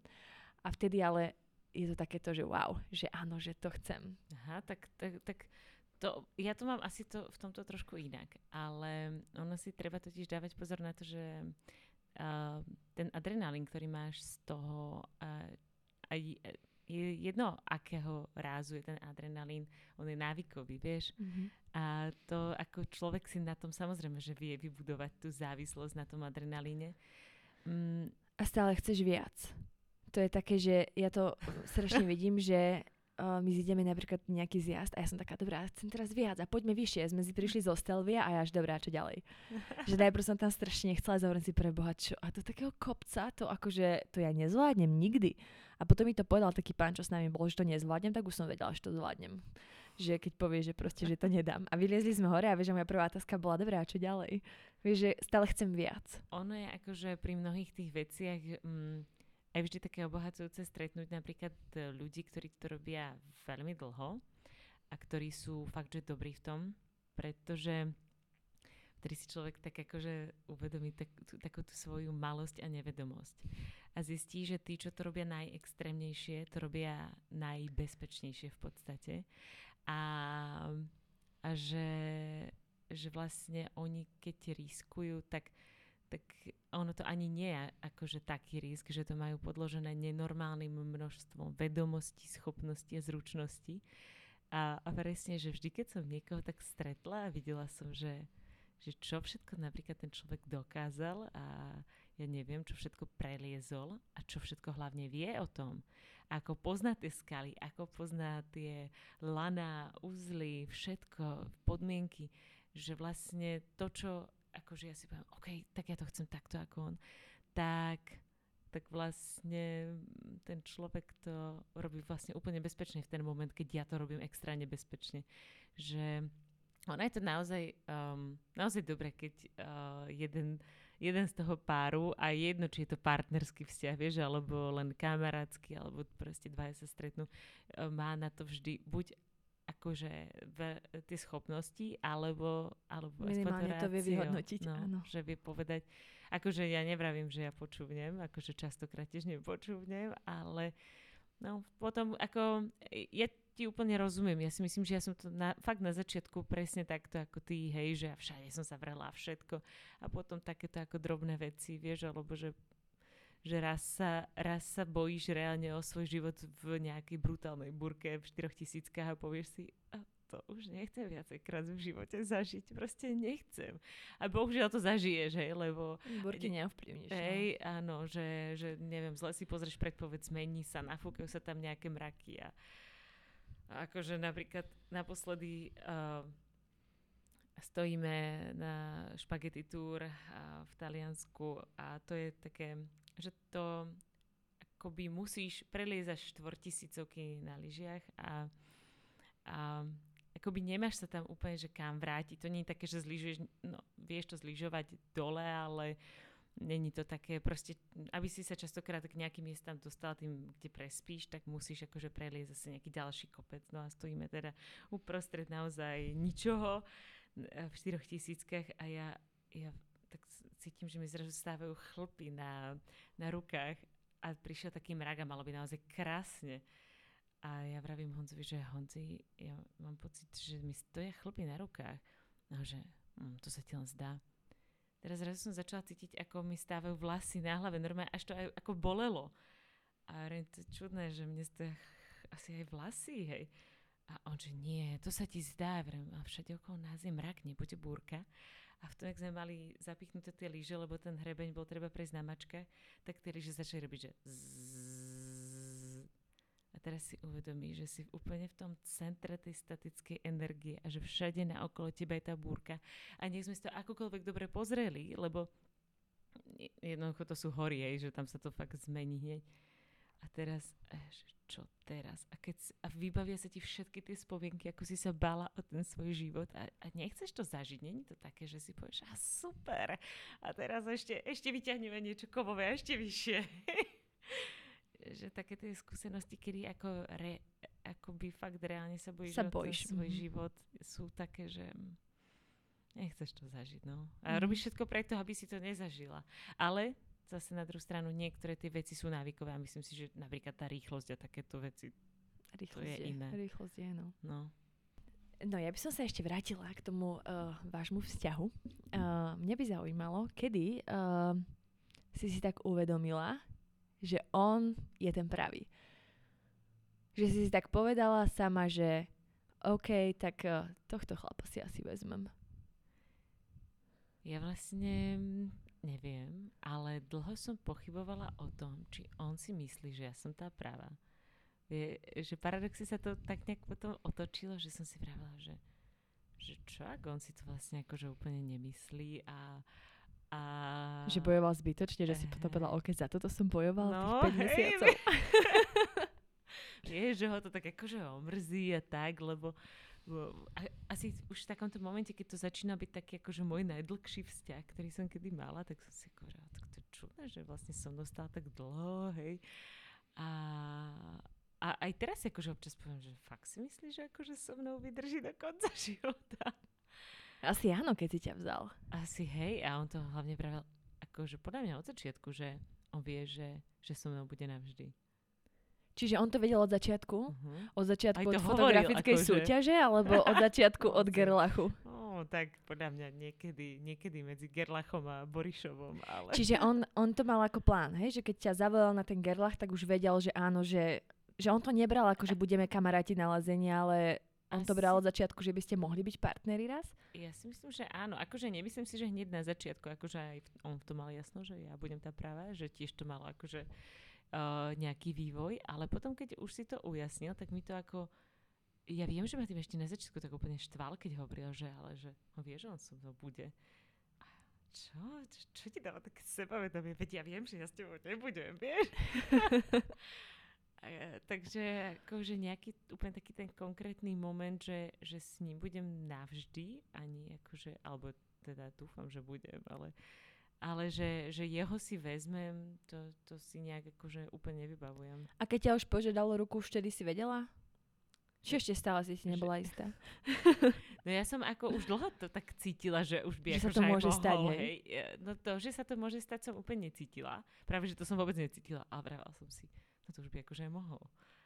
Speaker 1: A vtedy ale je to takéto, že wow, že áno, že to chcem.
Speaker 2: Aha, tak, tak, tak to, ja to mám asi to v tomto trošku inak, ale ono si treba totiž dávať pozor na to, že uh, ten adrenalín, ktorý máš z toho, uh, aj, je jedno, akého rázu je ten adrenalín, on je návykový, vieš. Mm-hmm. A to ako človek si na tom samozrejme, že vie vybudovať tú závislosť na tom adrenalíne.
Speaker 1: Mm. A stále chceš viac. To je také, že ja to strašne vidím, že my zideme napríklad nejaký zjazd a ja som taká, dobrá, chcem teraz viac a poďme vyššie. Sme si prišli zo Stelvia a ja až dobrá, čo ďalej. že najprv som tam strašne nechcela zavrieť si pre Boha, čo, a to takého kopca, to akože, to ja nezvládnem nikdy. A potom mi to povedal taký pán, čo s nami bol, že to nezvládnem, tak už som vedela, že to zvládnem. že keď povie, že proste, že to nedám. A vyliezli sme hore a vieš, že moja prvá otázka bola, dobrá, čo ďalej? Vieš, že stále chcem viac.
Speaker 2: Ono je akože pri mnohých tých veciach mm, aj vždy také obohacujúce stretnúť napríklad e, ľudí, ktorí to robia veľmi dlho a ktorí sú fakt, že dobrí v tom, pretože vtedy si človek tak akože uvedomí tak, tú, takú tú svoju malosť a nevedomosť. A zistí, že tí, čo to robia najextrémnejšie, to robia najbezpečnejšie v podstate. A, a že, že vlastne oni, keď riskujú, tak tak ono to ani nie je akože taký risk, že to majú podložené nenormálnym množstvom vedomostí, schopností a zručností. A, a presne, že vždy, keď som niekoho tak stretla a videla som, že, že čo všetko napríklad ten človek dokázal a ja neviem, čo všetko preliezol a čo všetko hlavne vie o tom, ako pozná tie skaly, ako pozná tie lana, uzly, všetko, podmienky, že vlastne to, čo akože ja si poviem, OK, tak ja to chcem takto ako on, tak tak vlastne ten človek to robí vlastne úplne bezpečne v ten moment, keď ja to robím extra nebezpečne. Že ono je to naozaj, um, naozaj dobré, keď uh, jeden, jeden z toho páru, a jedno, či je to partnerský vzťah, vieš, alebo len kamarátsky, alebo proste dvaja sa stretnú, uh, má na to vždy buď akože v, tie schopnosti, alebo, alebo
Speaker 1: Minimálne to vie vyhodnotiť,
Speaker 2: no,
Speaker 1: áno.
Speaker 2: Že vie povedať, akože ja nevravím, že ja počúvnem, akože častokrát tiež nepočúvnem, ale no potom ako ja ti úplne rozumiem. Ja si myslím, že ja som to na, fakt na začiatku presne takto ako ty, hej, že ja všade som sa vrela všetko a potom takéto ako drobné veci, vieš, alebo že že raz sa, raz sa bojíš reálne o svoj život v nejakej brutálnej burke v 4 tisíckach a povieš si, a to už nechcem viacejkrát v živote zažiť, proste nechcem. A bohužiaľ to zažiješ, hej, lebo...
Speaker 1: Burky neovplyvníš.
Speaker 2: No. Hej, no. áno, že, že neviem, zle si pozrieš predpoveď, zmení sa, nafúkajú sa tam nejaké mraky a Akože napríklad naposledy uh, stojíme na špagety tour uh, v Taliansku a to je také, že to akoby musíš preliezať štvortisícovky na lyžiach a, a akoby nemáš sa tam úplne, že kam vrátiť. To nie je také, že zlyžuješ, no vieš to zlyžovať dole, ale Není to také, proste, aby si sa častokrát k nejakým miestam dostal tým, kde prespíš, tak musíš akože preliezť zase nejaký ďalší kopec. No a stojíme teda uprostred naozaj ničoho v štyroch tisíckach a ja, ja tak cítim, že mi zrazu stávajú chlpy na, na rukách a prišiel taký mrak a malo by naozaj krásne. A ja vravím Honzovi, že Honzi, ja mám pocit, že mi stoja chlpy na rukách. No, že hm, to sa ti len zdá. Teraz raz som začala cítiť, ako mi stávajú vlasy na hlave, normálne až to aj ako bolelo. A to je čudné, že mne ste asi aj vlasy, hej. A on, že nie, to sa ti zdá, vrem, a všade okolo nás je mrak, nebude búrka. A v tom, ak sme mali zapichnuté tie lyže, lebo ten hrebeň bol treba prejsť na mačke, tak tie lyže začali robiť, že a teraz si uvedomí, že si úplne v tom centre tej statickej energie a že všade na okolo teba je tá búrka. A nech sme si to akokoľvek dobre pozreli, lebo jednoducho to sú hory, že tam sa to fakt zmení hneď. A teraz, že čo teraz? A, keď, a vybavia sa ti všetky tie spomienky, ako si sa bala o ten svoj život a, a nechceš to zažiť. Není to také, že si povieš, a super. A teraz ešte, ešte vyťahneme niečo kovové, ešte vyššie. že také tie skúsenosti, kedy ako, re, ako by fakt reálne sa bojíš
Speaker 1: sa bojíš.
Speaker 2: svoj mm-hmm. život, sú také, že nechceš to zažiť, no. A mm-hmm. robíš všetko preto, aby si to nezažila. Ale zase na druhú stranu niektoré tie veci sú návykové a myslím si, že napríklad tá rýchlosť a takéto veci
Speaker 1: rýchlosť
Speaker 2: to je, je iné.
Speaker 1: Rýchlosť je, no.
Speaker 2: no.
Speaker 1: No ja by som sa ešte vrátila k tomu uh, vášmu vzťahu. Uh, mne by zaujímalo, kedy uh, si si tak uvedomila, že on je ten pravý. Že si si tak povedala sama, že OK, tak uh, tohto chlapa si asi vezmem.
Speaker 2: Ja vlastne neviem, ale dlho som pochybovala o tom, či on si myslí, že ja som tá pravá. Je, že paradoxne sa to tak nejak potom otočilo, že som si vravela, že, že čo ak on si to vlastne akože úplne nemyslí a, a...
Speaker 1: Že bojoval zbytočne, že si potom povedala, OK, za toto som bojoval
Speaker 2: no,
Speaker 1: tých 5 mesiacov.
Speaker 2: Je, že ho to tak akože omrzí a tak, lebo asi už v takomto momente, keď to začína byť taký akože môj najdlhší vzťah, ktorý som kedy mala, tak som si hovorila, tak to je čudné, že vlastne som dostala tak dlho, hej. A, a aj teraz akože občas poviem, že fakt si myslíš, že akože so mnou vydrží do konca života.
Speaker 1: Asi áno, keď si ťa vzal.
Speaker 2: Asi hej, a on to hlavne pravil, akože podľa mňa od začiatku, že on vie, že, že so mnou bude navždy.
Speaker 1: Čiže on to vedel od začiatku? Uh-huh. Od začiatku od
Speaker 2: hovoril,
Speaker 1: fotografickej
Speaker 2: akože...
Speaker 1: súťaže, alebo od začiatku od Gerlachu?
Speaker 2: No, tak podľa mňa niekedy, niekedy medzi Gerlachom a Borišovom. Ale...
Speaker 1: Čiže on, on to mal ako plán, hej? Že keď ťa zavolal na ten Gerlach, tak už vedel, že áno, že, že on to nebral ako, že budeme kamaráti na lazenie, ale on to bral od začiatku, že by ste mohli byť partneri raz?
Speaker 2: Ja si myslím, že áno. Akože nemyslím si, že hneď na začiatku, akože aj on v tom mal jasno, že ja budem tá práva, že tiež to malo akože uh, nejaký vývoj, ale potom, keď už si to ujasnil, tak mi to ako... Ja viem, že ma tým ešte na začiatku tak úplne štval, keď hovoril, že ale že on vie, že on so mnou bude. A čo? čo? Čo ti dáva také sebavedomie? Veď ja viem, že ja s tebou nebudem, vieš? A, takže akože nejaký úplne taký ten konkrétny moment, že, že s ním budem navždy, ani akože, alebo teda dúfam, že budem, ale ale že, že jeho si vezmem, to, to si nejak akože úplne nevybavujem.
Speaker 1: A keď ťa už požiadalo ruku, vtedy si vedela? Či ešte stále si si nebola istá?
Speaker 2: No ja som ako už dlho to tak cítila, že už by
Speaker 1: že
Speaker 2: ako
Speaker 1: sa to môže mohol, stať, hej?
Speaker 2: hej. No to, že sa to môže stať, som úplne necítila. Práve, že to som vôbec necítila. Ale vravala som si, no to už by akože mohol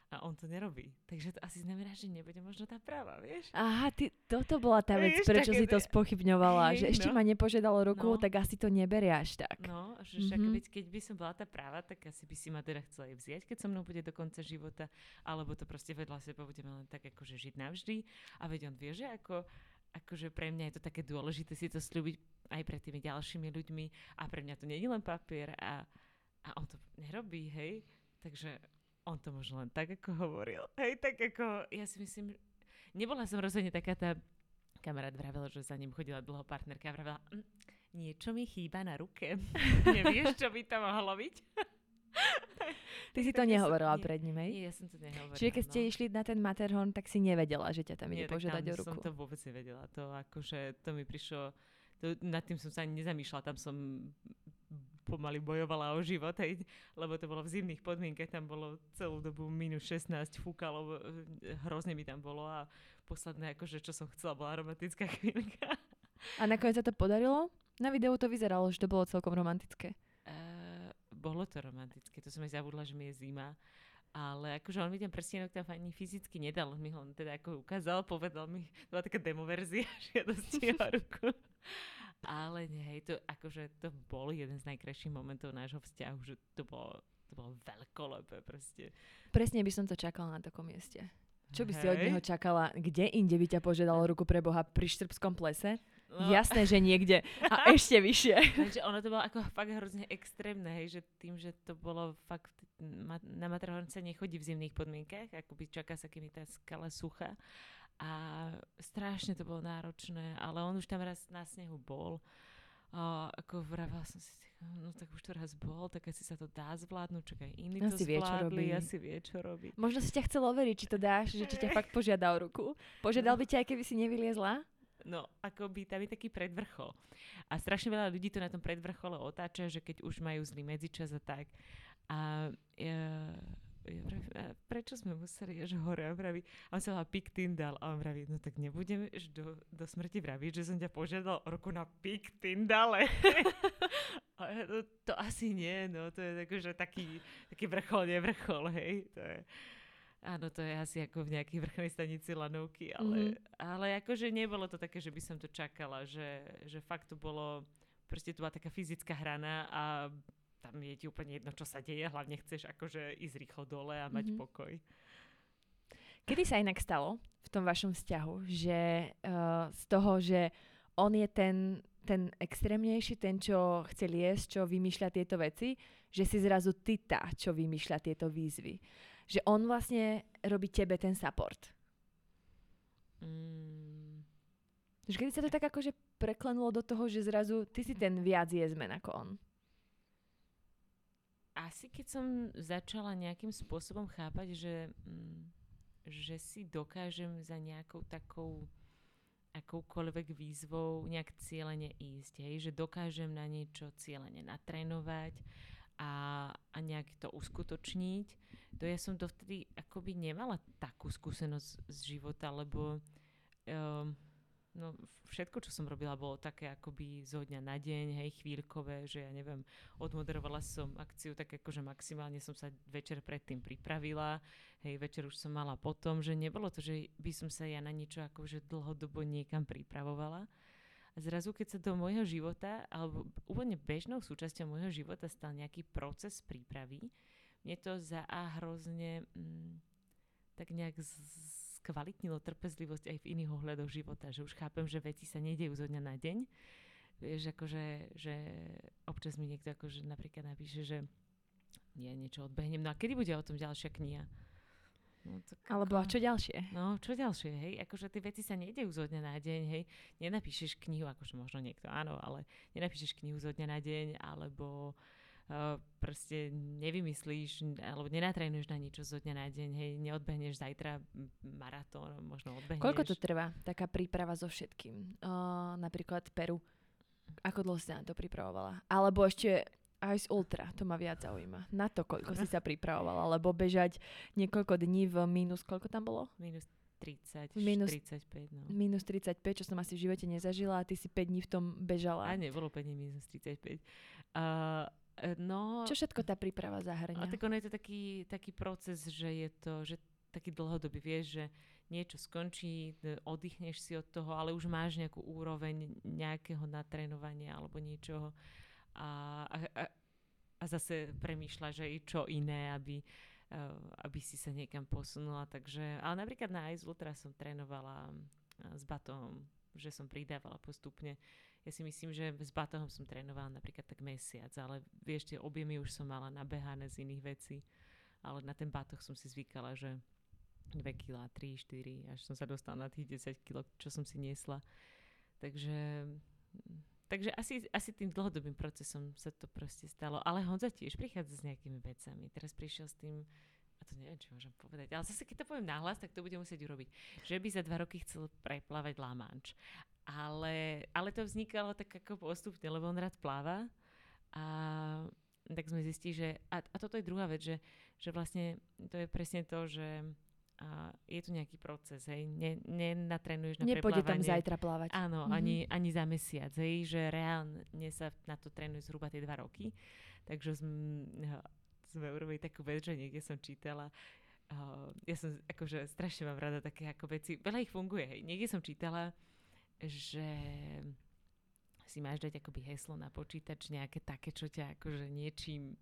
Speaker 2: a on to nerobí. Takže to asi znamená, že nebude možno tá práva, vieš?
Speaker 1: Aha, ty, toto bola tá vec, vieš, prečo si to spochybňovala, hej, že ešte no. ma nepožiadalo ruku, no. tak asi to neberie až tak.
Speaker 2: No, že však mm-hmm. veď, keď by som bola tá práva, tak asi by si ma teda chcela aj vziať, keď so mnou bude do konca života, alebo to proste vedľa seba budeme len tak akože žiť navždy. A veď on vie, že ako, akože pre mňa je to také dôležité si to slúbiť aj pred tými ďalšími ľuďmi a pre mňa to nie je len papier a, a on to nerobí, hej. Takže on to možno len tak, ako hovoril. Hej, tak ako, ja si myslím, nebola som rozhodne taká tá, kamarát vravel, že za ním chodila dlho partnerka a vravela, mm, niečo mi chýba na ruke. Nevieš, čo by to mohlo byť?
Speaker 1: Ty si to nehovorila som, pred ním, hej?
Speaker 2: Nie, ja som to nehovorila.
Speaker 1: Čiže keď ste no. išli na ten Matterhorn, tak si nevedela, že ťa tam ide požiadať
Speaker 2: o
Speaker 1: ruku.
Speaker 2: som to vôbec nevedela. To akože, to mi prišlo, to, nad tým som sa ani nezamýšľala. Tam som pomaly bojovala o život, hej, lebo to bolo v zimných podmienkach, tam bolo celú dobu minus 16, fúkalo, e, hrozne mi tam bolo a posledné, akože čo som chcela, bola romantická chvíľka.
Speaker 1: A nakoniec sa to podarilo? Na videu to vyzeralo, že to bolo celkom romantické.
Speaker 2: Uh, bolo to romantické, to som aj zabudla, že mi je zima. Ale akože on mi ten prstienok tam ani fyzicky nedal, mi ho teda ako ukázal, povedal mi, bola taká demoverzia žiadosti o ruku. Ale nie, hej, to, akože to bol jeden z najkrajších momentov nášho vzťahu, že to bolo, to bolo veľkolepé proste.
Speaker 1: Presne by som to čakala na takom mieste. Čo by hej. si od neho čakala? Kde inde by ťa požiadalo ruku pre Boha? Pri štrbskom plese? No. Jasné, že niekde. A ešte vyššie.
Speaker 2: Takže ono to bolo ako fakt hrozne extrémne, hej, že tým, že to bolo fakt, na Matterhorn sa nechodí v zimných podmienkach, akoby čaká sa, kým tá skala sucha a strašne to bolo náročné, ale on už tam raz na snehu bol. A ako vravala som si, no tak už to raz bol, tak asi sa to dá zvládnuť, čakaj, iní asi to vie, zvládli, vie, asi vie, čo robí.
Speaker 1: Možno si ťa chcel overiť, či to dáš, že či ťa fakt požiada o ruku. Požiadal no. by ťa, aj keby si nevyliezla?
Speaker 2: No, ako by tam je taký predvrchol. A strašne veľa ľudí to na tom predvrchole otáča, že keď už majú zlý medzičas a tak. A ja, ja vraví, a prečo sme museli až hore? A vraví, a on sa volá Pik Tyndall. A on vraví, no tak nebudem až do, do smrti vraviť, že som ťa požiadal roku na Pik Tyndale. a to, to, asi nie, no to je že taký, taký vrchol, nevrchol, hej. To je, áno, to je asi ako v nejakej vrchnej stanici lanovky, ale, mm-hmm. ale akože nebolo to také, že by som to čakala, že, že fakt to bolo, proste to bola taká fyzická hrana a tam je ti úplne jedno, čo sa deje, hlavne chceš akože ísť rýchlo dole a mať mm-hmm. pokoj.
Speaker 1: Kedy sa inak stalo v tom vašom vzťahu, že uh, z toho, že on je ten, ten extrémnejší, ten, čo chce liesť, čo vymýšľa tieto veci, že si zrazu ty tá, čo vymýšľa tieto výzvy. Že on vlastne robí tebe ten support. Mm. Že kedy sa to tak akože preklenulo do toho, že zrazu ty si ten viac jezmen ako on.
Speaker 2: Asi keď som začala nejakým spôsobom chápať, že, mm, že si dokážem za nejakou takou akoukoľvek výzvou nejak cieľene ísť, hej? že dokážem na niečo cieľene natrénovať a, a nejak to uskutočniť. To ja som dovtedy akoby nemala takú skúsenosť z života, lebo um, no, všetko, čo som robila, bolo také akoby zo dňa na deň, hej, chvíľkové, že ja neviem, odmoderovala som akciu tak akože maximálne som sa večer predtým pripravila, hej, večer už som mala potom, že nebolo to, že by som sa ja na niečo akože dlhodobo niekam pripravovala. A zrazu, keď sa do môjho života, alebo úplne bežnou súčasťou môjho života stal nejaký proces prípravy, mne to za A hrozne mm, tak nejak z, skvalitnilo trpezlivosť aj v iných ohľadoch života, že už chápem, že veci sa nedejú zo dňa na deň. Vieš, akože, že občas mi niekto akože napríklad napíše, že nie, niečo odbehnem. No a kedy bude o tom ďalšia kniha?
Speaker 1: No, tak Alebo a čo ďalšie?
Speaker 2: No, čo ďalšie, hej? Akože tie veci sa nedejú zo dňa na deň, hej? Nenapíšeš knihu, akože možno niekto áno, ale nenapíšeš knihu zo dňa na deň, alebo proste nevymyslíš alebo nenatrénuješ na niečo zo dňa na deň, hej, neodbehneš zajtra maratón, možno odbehneš.
Speaker 1: Koľko to trvá, taká príprava so všetkým? Uh, napríklad Peru. Ako dlho si na to pripravovala? Alebo ešte aj z ultra, to ma viac zaujíma. Na to, koľko si sa pripravovala, lebo bežať niekoľko dní v minus, koľko tam bolo?
Speaker 2: Minus 30,
Speaker 1: minus,
Speaker 2: 35, no.
Speaker 1: Minus 35, čo som asi v živote nezažila a ty si 5 dní v tom bežala.
Speaker 2: A nebolo 5 dní minus 35. Uh, no,
Speaker 1: Čo všetko tá príprava zahrňa?
Speaker 2: A tak ono je to taký, taký proces, že je to že taký dlhodobý, vieš, že niečo skončí, oddychneš si od toho, ale už máš nejakú úroveň nejakého natrénovania alebo niečoho a, a, a zase premýšľaš aj čo iné, aby, uh, aby si sa niekam posunula. Takže, ale napríklad na Ice Ultra som trénovala s batom, že som pridávala postupne ja si myslím, že s batohom som trénovala napríklad tak mesiac, ale vieš, tie objemy už som mala nabehané z iných vecí, ale na ten batoh som si zvykala, že 2 kg, 3, 4, až som sa dostala na tých 10 kg, čo som si niesla. Takže, takže asi, asi tým dlhodobým procesom sa to proste stalo. Ale Honza tiež prichádza s nejakými vecami. Teraz prišiel s tým, to neviem, či môžem povedať, ale zase keď to poviem nahlas, tak to bude musieť urobiť, že by za dva roky chcel preplávať La Manche. Ale, ale to vznikalo tak ako postupne, lebo on rád pláva a tak sme zistili, že a, a toto je druhá vec, že, že vlastne to je presne to, že a je tu nejaký proces, hej, ne, nenatrenuješ na
Speaker 1: Nepôjde tam zajtra plávať.
Speaker 2: Áno, mm-hmm. ani, ani za mesiac, hej, že reálne sa na to trénuje zhruba tie dva roky, takže sme, urobili takú vec, že niekde som čítala, uh, ja som akože strašne mám rada také ako veci, veľa ich funguje, hej, niekde som čítala, že si máš dať akoby heslo na počítač nejaké také, čo ťa akože niečím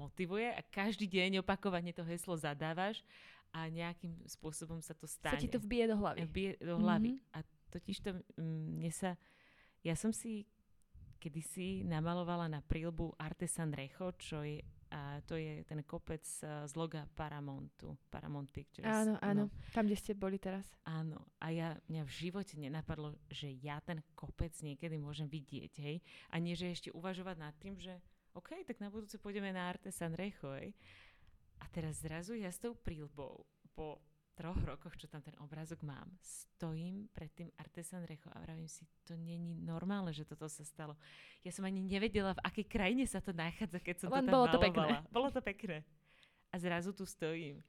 Speaker 2: motivuje a každý deň opakovane to heslo zadávaš a nejakým spôsobom sa to stane.
Speaker 1: Sa ti to vbije do hlavy.
Speaker 2: Vbije do hlavy. Mm-hmm. A totiž to mm, mne sa... Ja som si kedysi namalovala na prílbu Artesan Recho, čo je a to je ten kopec uh, z loga Paramountu, Paramount Pictures.
Speaker 1: Áno, áno, no. tam, kde ste boli teraz.
Speaker 2: Áno, a ja, mňa v živote nenapadlo, že ja ten kopec niekedy môžem vidieť, hej, a nie, že ešte uvažovať nad tým, že OK, tak na budúce pôjdeme na Arte Sanrejo, hej. A teraz zrazu ja s tou prílbou po troch rokoch, čo tam ten obrázok mám, stojím pred tým Artesan Recho a vravím si, to není normálne, že toto sa stalo. Ja som ani nevedela, v akej krajine sa to nachádza, keď som Len to tam bolo malovala. to pekné. Bolo to pekné. A zrazu tu stojím.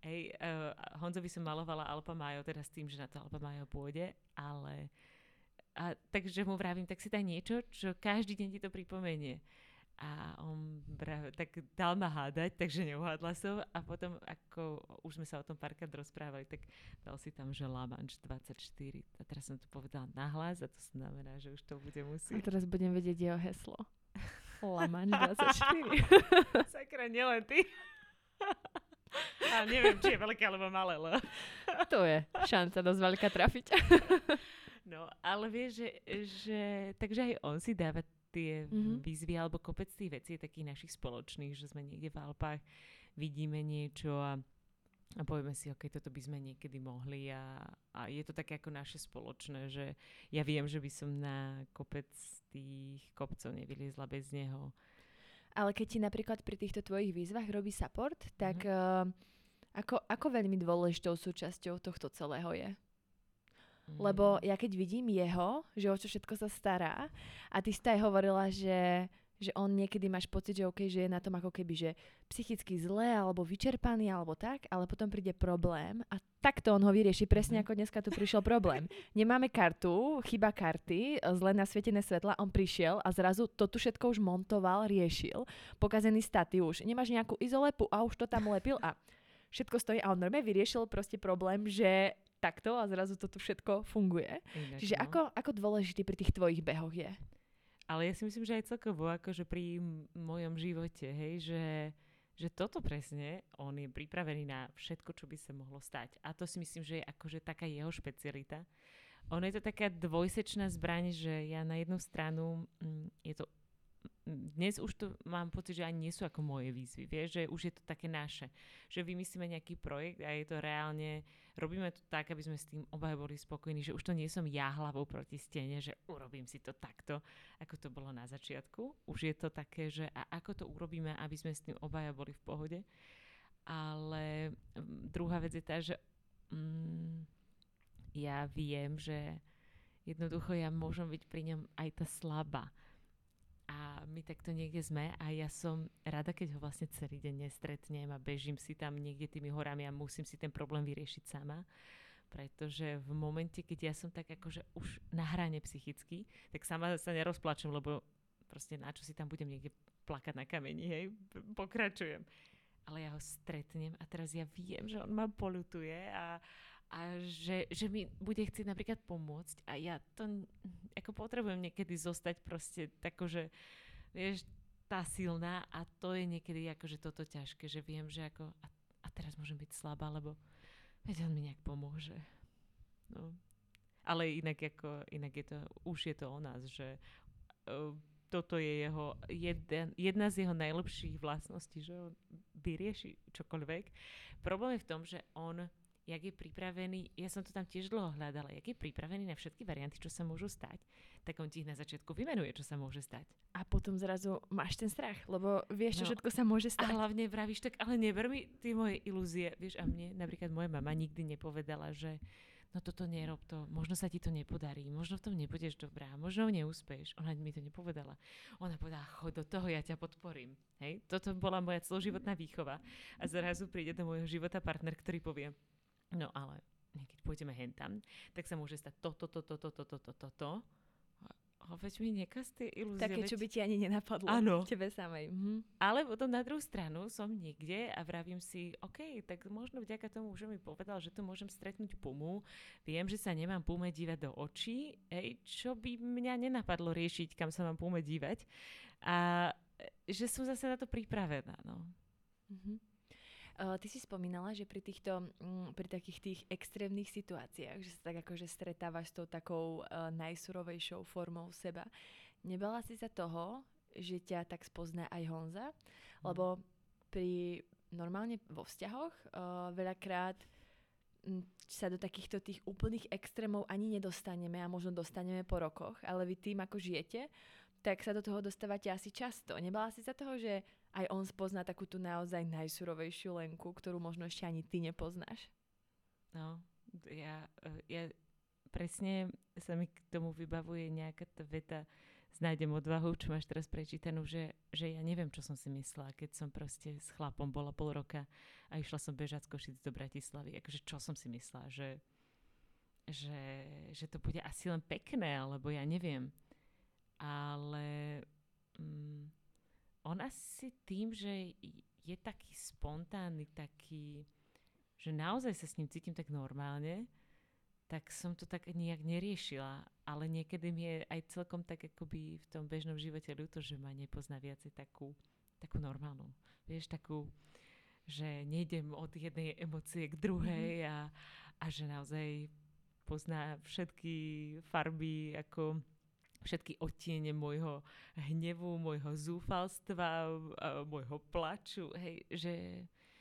Speaker 2: Hej, uh, Honzovi som malovala Alpa Majo, teda s tým, že na to Alpa Majo pôjde, ale a, takže mu vravím, tak si daj niečo, čo každý deň ti to pripomenie a on bra- tak dal ma hádať, takže neuhádla som a potom ako už sme sa o tom párkrát rozprávali, tak dal si tam, že La Manche 24 a teraz som to povedala nahlas a to znamená, že už to bude musieť.
Speaker 1: A teraz budem vedieť jeho heslo. La Manche 24.
Speaker 2: Sakra, nielen ty. a neviem, či je veľké alebo malé, le.
Speaker 1: to je šanca dosť veľká trafiť.
Speaker 2: no, ale vieš, že, že takže aj on si dáva tie mm-hmm. výzvy alebo kopec tých vecí takých našich spoločných, že sme niekde v Alpách, vidíme niečo a, a povieme si, ok, toto by sme niekedy mohli a, a je to také ako naše spoločné, že ja viem, že by som na kopec tých kopcov nevyliezla bez neho.
Speaker 1: Ale keď ti napríklad pri týchto tvojich výzvach robí support, tak mm. uh, ako, ako veľmi dôležitou súčasťou tohto celého je? Mm. Lebo ja keď vidím jeho, že o čo všetko sa stará a ty si aj hovorila, že že on niekedy máš pocit, že OK, že je na tom ako keby, že psychicky zle alebo vyčerpaný alebo tak, ale potom príde problém a takto on ho vyrieši, presne mhm. ako dneska tu prišiel problém. Nemáme kartu, chyba karty, zle nasvietené svetla, on prišiel a zrazu to tu všetko už montoval, riešil, pokazený staty už, nemáš nejakú izolepu a už to tam lepil a všetko stojí a on normálne vyriešil proste problém, že takto a zrazu to tu všetko funguje. Inak, Čiže no. ako, ako dôležitý pri tých tvojich behoch je?
Speaker 2: Ale ja si myslím, že aj celkovo, akože pri mojom živote, hej, že, že toto presne, on je pripravený na všetko, čo by sa mohlo stať. A to si myslím, že je akože taká jeho špecialita. Ono je to taká dvojsečná zbraň, že ja na jednu stranu, mm, je to dnes už to mám pocit, že ani nie sú ako moje výzvy, vieš, že už je to také naše. Že vymyslíme nejaký projekt a je to reálne, robíme to tak, aby sme s tým obaja boli spokojní, že už to nie som ja hlavou proti stene, že urobím si to takto, ako to bolo na začiatku. Už je to také, že a ako to urobíme, aby sme s tým obaja boli v pohode. Ale druhá vec je tá, že mm, ja viem, že jednoducho ja môžem byť pri ňom aj tá slabá a my takto niekde sme a ja som rada, keď ho vlastne celý deň nestretnem a bežím si tam niekde tými horami a musím si ten problém vyriešiť sama. Pretože v momente, keď ja som tak akože už na hrane psychicky, tak sama sa nerozplačem, lebo proste na čo si tam budem niekde plakať na kameni, hej, pokračujem. Ale ja ho stretnem a teraz ja viem, že on ma polutuje a, a že, že mi bude chcieť napríklad pomôcť a ja to ako potrebujem niekedy zostať proste tako, že vieš, tá silná a to je niekedy akože toto ťažké, že viem, že ako a, a teraz môžem byť slabá, lebo veď on mi nejak pomôže. No. Ale inak, ako, inak je to, už je to o nás, že uh, toto je jeho, jeden, jedna z jeho najlepších vlastností, že on vyrieši čokoľvek. Problém je v tom, že on jak je pripravený, ja som to tam tiež dlho hľadala, jak je pripravený na všetky varianty, čo sa môžu stať, tak on ti ich na začiatku vymenuje, čo sa môže stať.
Speaker 1: A potom zrazu máš ten strach, lebo vieš, čo no, všetko sa môže stať.
Speaker 2: A hlavne vravíš tak, ale neber mi tie moje ilúzie. Vieš, a mne napríklad moja mama nikdy nepovedala, že no toto nerob to, možno sa ti to nepodarí, možno v tom nebudeš dobrá, možno neúspeš. Ona mi to nepovedala. Ona povedala, chod do toho, ja ťa podporím. Hej? Toto bola moja celoživotná výchova. A zrazu príde do môjho života partner, ktorý povie, No ale keď pôjdeme hentam, tak sa môže stať toto, toto, toto, toto, toto, toto. A veď mi nekaz tie ilúzie.
Speaker 1: Také, čo by ti ani nenapadlo.
Speaker 2: Áno.
Speaker 1: Tebe samej. Mhm.
Speaker 2: Ale potom na druhú stranu som niekde a vravím si, OK, tak možno vďaka tomu, že mi povedal, že tu môžem stretnúť pumu. Viem, že sa nemám pume dívať do očí. Ej, čo by mňa nenapadlo riešiť, kam sa mám pume dívať. A že som zase na to pripravená. No. Mhm.
Speaker 1: Uh, ty si spomínala, že pri týchto, um, pri takých tých extrémnych situáciách, že sa tak akože stretávaš s tou takou uh, najsurovejšou formou seba. Nebala si sa toho, že ťa tak spozná aj Honza? Mm. Lebo pri normálne vo vzťahoch uh, veľakrát sa do takýchto tých úplných extrémov ani nedostaneme a možno dostaneme po rokoch, ale vy tým, ako žijete, tak sa do toho dostávate asi často. Nebala si sa toho, že aj on spozná takú tú naozaj najsurovejšiu Lenku, ktorú možno ešte ani ty nepoznáš.
Speaker 2: No, ja, ja presne sa mi k tomu vybavuje nejaká tá veta Znájdem odvahu, čo máš teraz prečítanú, že, že ja neviem, čo som si myslela, keď som proste s chlapom bola pol roka a išla som bežať z Košic do Bratislavy. Akože čo som si myslela, že, že, že to bude asi len pekné, alebo ja neviem. Ale... Mm, on asi tým, že je taký spontánny, taký, že naozaj sa s ním cítim tak normálne, tak som to tak nejak neriešila. Ale niekedy mi je aj celkom tak akoby v tom bežnom živote ľúto, že ma nepozná viacej takú, takú normálnu. Vieš, takú, že nejdem od jednej emócie k druhej mm-hmm. a, a že naozaj pozná všetky farby ako všetky odtiene môjho hnevu, môjho zúfalstva, môjho plaču, hej, že...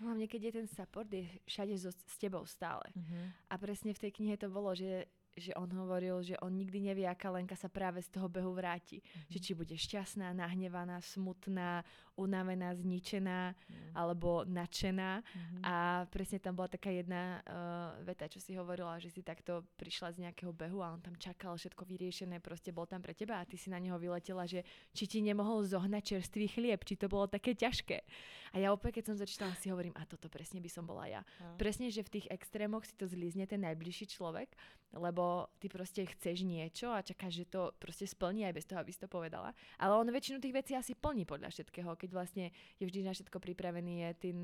Speaker 1: Hlavne, keď je ten support, je všade so, s tebou stále. Uh-huh. A presne v tej knihe to bolo, že že on hovoril, že on nikdy nevie, aká Lenka sa práve z toho behu vráti. Mm-hmm. Že či bude šťastná, nahnevaná, smutná, unavená, zničená mm. alebo nadšená. Mm-hmm. A presne tam bola taká jedna uh, veta, čo si hovorila, že si takto prišla z nejakého behu a on tam čakal všetko vyriešené, proste bol tam pre teba a ty si na neho vyletela, že či ti nemohol zohnať čerstvý chlieb, či to bolo také ťažké. A ja opäť, keď som začala, si hovorím, a toto presne by som bola ja. Mm. Presne, že v tých extrémoch si to zlízne ten najbližší človek, lebo ty proste chceš niečo a čakáš, že to proste splní aj bez toho, aby si to povedala. Ale on väčšinu tých vecí asi plní podľa všetkého, keď vlastne je vždy na všetko pripravený, je ten,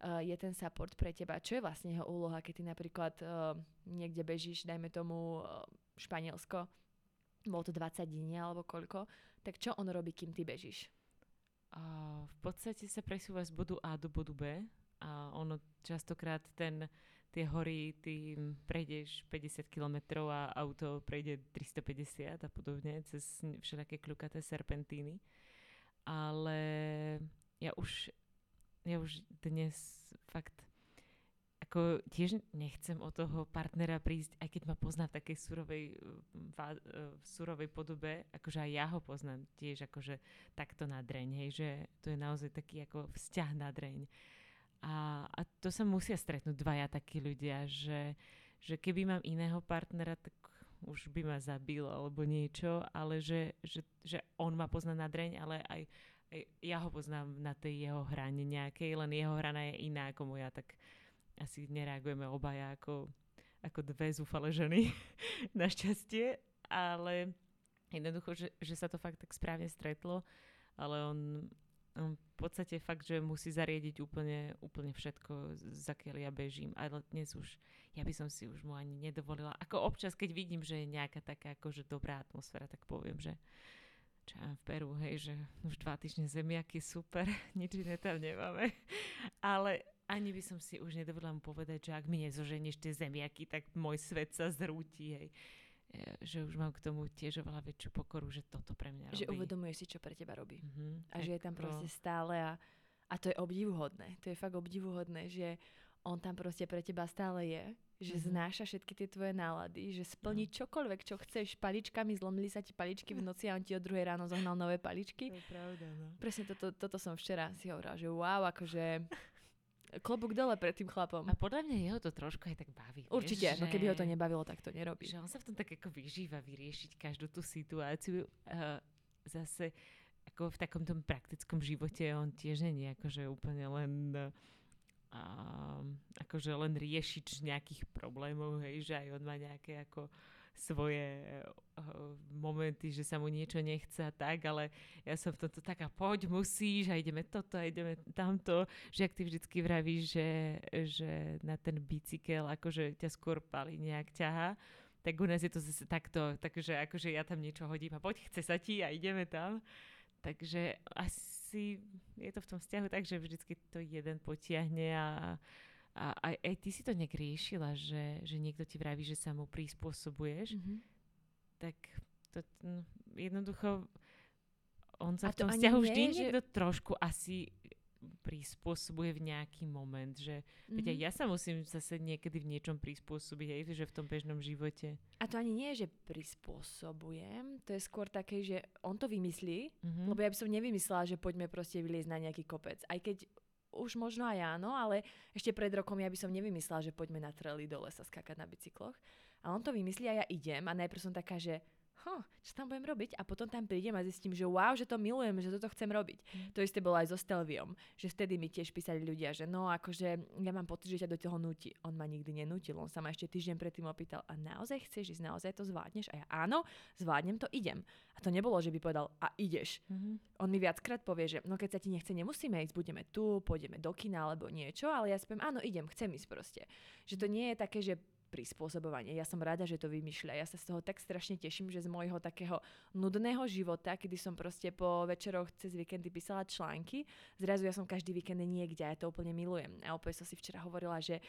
Speaker 1: uh, je ten support pre teba. Čo je vlastne jeho úloha, keď ty napríklad uh, niekde bežíš, dajme tomu uh, Španielsko, bolo to 20 dní alebo koľko, tak čo on robí, kým ty bežíš?
Speaker 2: Uh, v podstate sa presúva z bodu A do bodu B a ono častokrát ten tie hory, ty prejdeš 50 km a auto prejde 350 a podobne cez všelijaké kľukaté serpentíny. Ale ja už, ja už dnes fakt ako tiež nechcem od toho partnera prísť, aj keď ma pozná v takej surovej, v surovej podobe, akože aj ja ho poznám tiež akože takto na dreň, hej, že to je naozaj taký ako vzťah na dreň. A, a to sa musia stretnúť dvaja takí ľudia, že, že keby mám iného partnera, tak už by ma zabil alebo niečo, ale že, že, že on ma pozná na dreň, ale aj, aj ja ho poznám na tej jeho hrane nejakej, len jeho hrana je iná ako moja, tak asi nereagujeme obaja ako, ako dve zúfale ženy, našťastie, ale jednoducho, že, že sa to fakt tak správne stretlo, ale on Hm, v podstate fakt, že musí zariadiť úplne, úplne všetko, za ja bežím. Ale dnes už, ja by som si už mu ani nedovolila. Ako občas, keď vidím, že je nejaká taká akože dobrá atmosféra, tak poviem, že čo ja v Peru, hej, že už dva týždne zemiaky, super, nič iné tam nemáme. Ale ani by som si už nedovolila mu povedať, že ak mi nezoženieš tie zemiaky, tak môj svet sa zrúti, hej. E, že už mám k tomu tiež oveľa väčšiu pokoru, že toto pre mňa
Speaker 1: robí. Že uvedomuje si, čo pre teba robí. Mm-hmm. A že je tam proste stále a, a to je obdivuhodné. To je fakt obdivuhodné, že on tam proste pre teba stále je, že mm-hmm. znáša všetky tie tvoje nálady, že splní no. čokoľvek, čo chceš. Paličkami zlomili sa ti paličky v noci a on ti od druhej ráno zohnal nové paličky.
Speaker 2: To je pravda, no.
Speaker 1: Presne toto, toto som včera si hovorila, že wow, akože klobúk dole pred tým chlapom.
Speaker 2: A podľa mňa jeho to trošku aj tak baví.
Speaker 1: Určite, vieš, no keby ho to nebavilo, tak to nerobí.
Speaker 2: Že on sa v tom tak ako vyžíva vyriešiť každú tú situáciu. Uh, zase ako v takom tom praktickom živote on tiež nie je akože úplne len uh, akože len riešič nejakých problémov, hej, že aj on má nejaké ako svoje uh, momenty, že sa mu niečo nechce a tak, ale ja som v tomto taká, poď, musíš a ideme toto a ideme tamto, že ak ty vždycky vravíš, že, že na ten bicykel akože ťa skôr pali nejak ťaha, tak u nás je to zase takto, takže akože ja tam niečo hodím a poď, chce sa ti a ideme tam. Takže asi je to v tom vzťahu tak, že vždycky to jeden potiahne a, a aj, aj ty si to nejak riešila, že, že niekto ti vraví, že sa mu prispôsobuješ, mm-hmm. tak to, no, jednoducho on sa a v tom vzťahu vždy že... niekto trošku asi prispôsobuje v nejaký moment, že mm-hmm. veď ja sa musím zase niekedy v niečom prispôsobiť, aj že v tom bežnom živote.
Speaker 1: A to ani nie je, že prispôsobujem, to je skôr také, že on to vymyslí, mm-hmm. lebo ja by som nevymyslela, že poďme proste vyliezť na nejaký kopec. Aj keď už možno aj áno, ale ešte pred rokom ja by som nevymyslela, že poďme na trely do lesa skákať na bicykloch. A on to vymyslí a ja idem a najprv som taká, že huh, čo tam budem robiť a potom tam prídem a zistím, že wow, že to milujem, že toto chcem robiť. Mm. To isté bolo aj so Stelviom, že vtedy mi tiež písali ľudia, že no akože ja mám pocit, že ťa do toho nutí. On ma nikdy nenútil, on sa ma ešte týždeň predtým opýtal, a naozaj chceš ísť, naozaj to zvládneš? A ja áno, zvládnem to, idem. A to nebolo, že by povedal, a ideš. Mm-hmm. On mi viackrát povie, že no keď sa ti nechce, nemusíme ísť, budeme tu, pôjdeme do kina alebo niečo, ale ja spiem, áno, idem, chcem ísť proste. Že to nie je také, že prispôsobovanie. Ja som rada, že to vymýšľa. Ja sa z toho tak strašne teším, že z môjho takého nudného života, kedy som proste po večeroch cez víkendy písala články, zrazu ja som každý víkend niekde a ja to úplne milujem. A opäť som si včera hovorila, že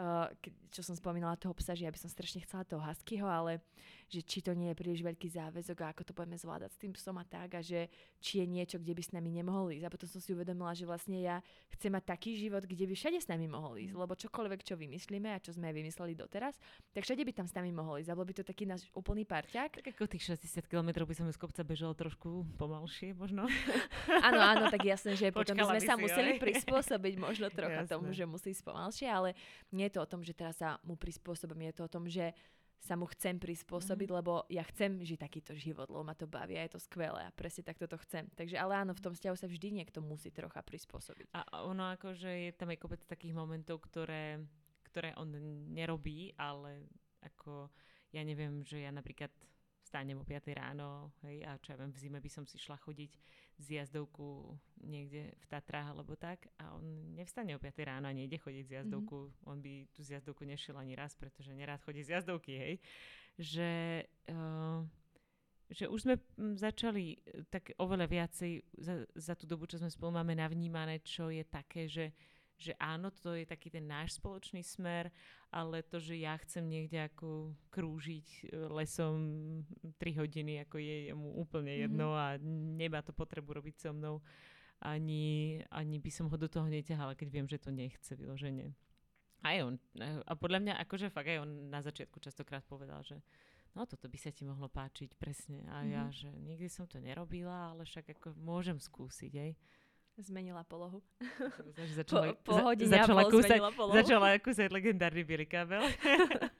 Speaker 1: uh, čo som spomínala toho psa, že ja by som strašne chcela toho huskyho, ale že či to nie je príliš veľký záväzok a ako to budeme zvládať s tým psom a tak a že či je niečo, kde by s nami nemohol ísť. A potom som si uvedomila, že vlastne ja chcem mať taký život, kde by všade s nami mohol ísť, mm. lebo čokoľvek, čo vymyslíme a čo sme vymysleli doteraz, tak všade by tam s nami mohol ísť. A bol by to taký náš úplný parťák.
Speaker 2: Tak ako tých 60 km by som z kopca bežal trošku pomalšie možno.
Speaker 1: áno, áno, tak jasné, že potom by sme sa museli aj. prispôsobiť možno trocha jasné. tomu, že musí ísť pomalšie, ale nie je to o tom, že teraz sa mu prispôsobím, je to o tom, že sa mu chcem prispôsobiť, mm. lebo ja chcem žiť takýto život, lebo ma to baví a je to skvelé a presne takto to chcem. Takže ale áno, v tom vzťahu sa vždy niekto musí trocha prispôsobiť.
Speaker 2: A ono akože je tam aj kopec takých momentov, ktoré, ktoré on nerobí, ale ako ja neviem, že ja napríklad vstanem o 5 ráno, hej, a čo ja viem, v zime by som si šla chodiť z jazdovku niekde v Tatrách alebo tak a on nevstane o 5 ráno a nejde chodiť z jazdovku, mm-hmm. on by tú z jazdovku nešiel ani raz, pretože nerád chodí z jazdovky, hej, že, uh, že už sme hm, začali tak oveľa viacej za, za tú dobu, čo sme spolu máme navnímané, čo je také, že že áno, to je taký ten náš spoločný smer, ale to, že ja chcem niekde ako krúžiť e, lesom 3 hodiny, ako je mu úplne mhm. jedno mm-hmm. a nemá to potrebu robiť so mnou, ani, ani by som ho do toho neťahala, keď viem, že to nechce vyloženie. Aj on. A podľa mňa, akože fakt aj on na začiatku častokrát povedal, že no toto by sa ti mohlo páčiť presne. A mm-hmm. ja, mhm. že nikdy som to nerobila, ale však ako môžem skúsiť, aj.
Speaker 1: Zmenila polohu.
Speaker 2: Začala,
Speaker 1: po, po hodine začala, kúsať, polohu.
Speaker 2: začala kúsať legendárny bielý kábel.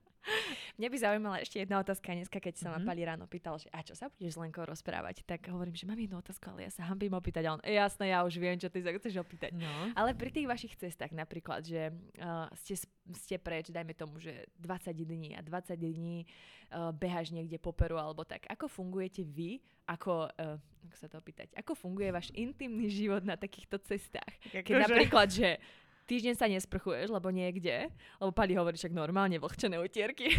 Speaker 1: Mňa by zaujímala ešte jedna otázka dneska, keď sa mm-hmm. ma mhm. Pali ráno pýtal, že a čo sa budeš s Lenkou rozprávať, tak hovorím, že mám jednu otázku, ale ja sa hambím opýtať. A on, e, jasné, ja už viem, čo ty sa chceš opýtať. No. Ale pri tých vašich cestách napríklad, že uh, ste, ste preč, dajme tomu, že 20 dní a 20 dní uh, behaš niekde po Peru alebo tak. Ako fungujete vy, ako, uh, ako sa to opýtať, ako funguje váš intimný život na takýchto cestách? Keď že... napríklad, že týždeň sa nesprchuješ, lebo niekde, lebo Pali hovorí však normálne vlhčené utierky.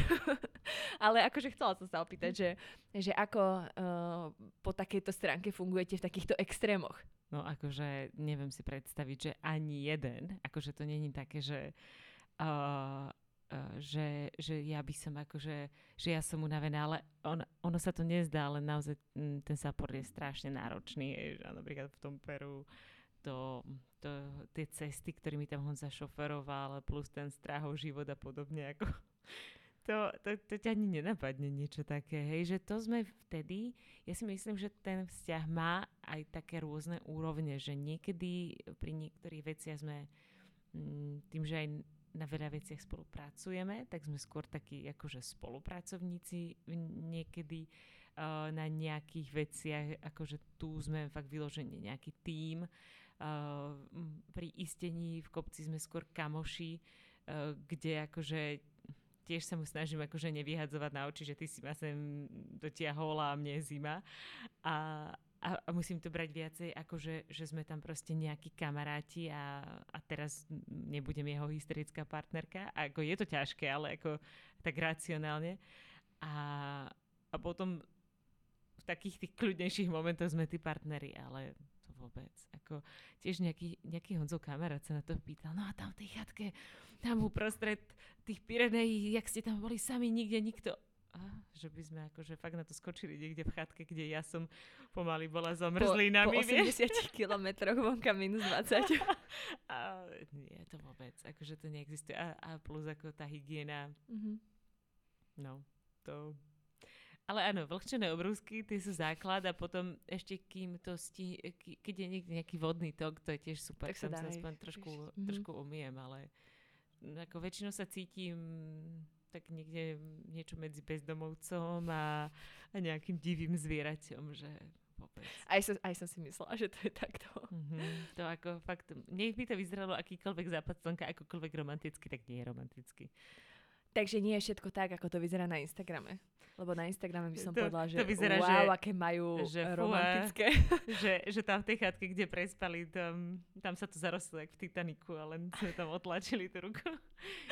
Speaker 1: Ale akože chcela som sa opýtať, že, že ako uh, po takejto stránke fungujete v takýchto extrémoch.
Speaker 2: No akože neviem si predstaviť, že ani jeden, akože to není také, že uh, že, že ja by som akože, že ja som unavená, ale on, ono sa to nezdá, ale naozaj m, ten sapor je strašne náročný, že napríklad v tom Peru to, to, tie cesty, ktorými tam Honza šoferoval, plus ten strahov život a podobne, ako to, to, to ťa ani nenapadne niečo také, hej, že to sme vtedy, ja si myslím, že ten vzťah má aj také rôzne úrovne, že niekedy pri niektorých veciach sme mm, tým, že aj na veľa veciach spolupracujeme, tak sme skôr takí akože spolupracovníci niekedy uh, na nejakých veciach, akože tu sme fakt vyložení nejaký tím, pri istení v kopci sme skôr kamoši, uh, kde akože tiež sa mu snažím akože nevyhadzovať na oči, že ty si ma sem dotiahol a mne je zima. A, a, a musím to brať viacej, ako že sme tam proste nejakí kamaráti a, a teraz nebudem jeho hysterická partnerka. A ako je to ťažké, ale ako tak racionálne. A, a potom v takých tých kľudnejších momentoch sme tí partneri, ale vôbec. Ako, tiež nejaký, nejaký Honzo kamarát sa na to pýtal, no a tam v tej chatke, tam uprostred tých Pirenejí, jak ste tam boli sami, nikde nikto. A, že by sme akože fakt na to skočili niekde v chatke, kde ja som pomaly bola zamrzlinami.
Speaker 1: Po, po 80 kilometroch vonka minus 20.
Speaker 2: a, nie, to vôbec. Akože to neexistuje. A, a plus ako tá hygiena. Mm-hmm. No, to ale áno, vlhčené obrúsky, tie sú základ a potom ešte kým to stí, keď je niekde nejaký vodný tok, to je tiež super, tak sa, sa aspoň trošku, mm-hmm. trošku umiem, ale ako väčšinou sa cítim tak niekde niečo medzi bezdomovcom a, a nejakým divým zvieraťom, že vôbec.
Speaker 1: Aj som, aj som si myslela, že to je takto.
Speaker 2: Mm-hmm. To ako fakt, nech by to vyzeralo akýkoľvek západ slnka, akokoľvek romanticky, tak nie je romanticky.
Speaker 1: Takže nie je všetko tak, ako to vyzerá na Instagrame. Lebo na Instagrame by som to, povedala, že to vyzerá, wow, že, aké majú že romantické.
Speaker 2: že, že tam v tej chatke, kde prespali, tam, tam sa to zarostlo jak v Titaniku a len sme tam otlačili tú ruku.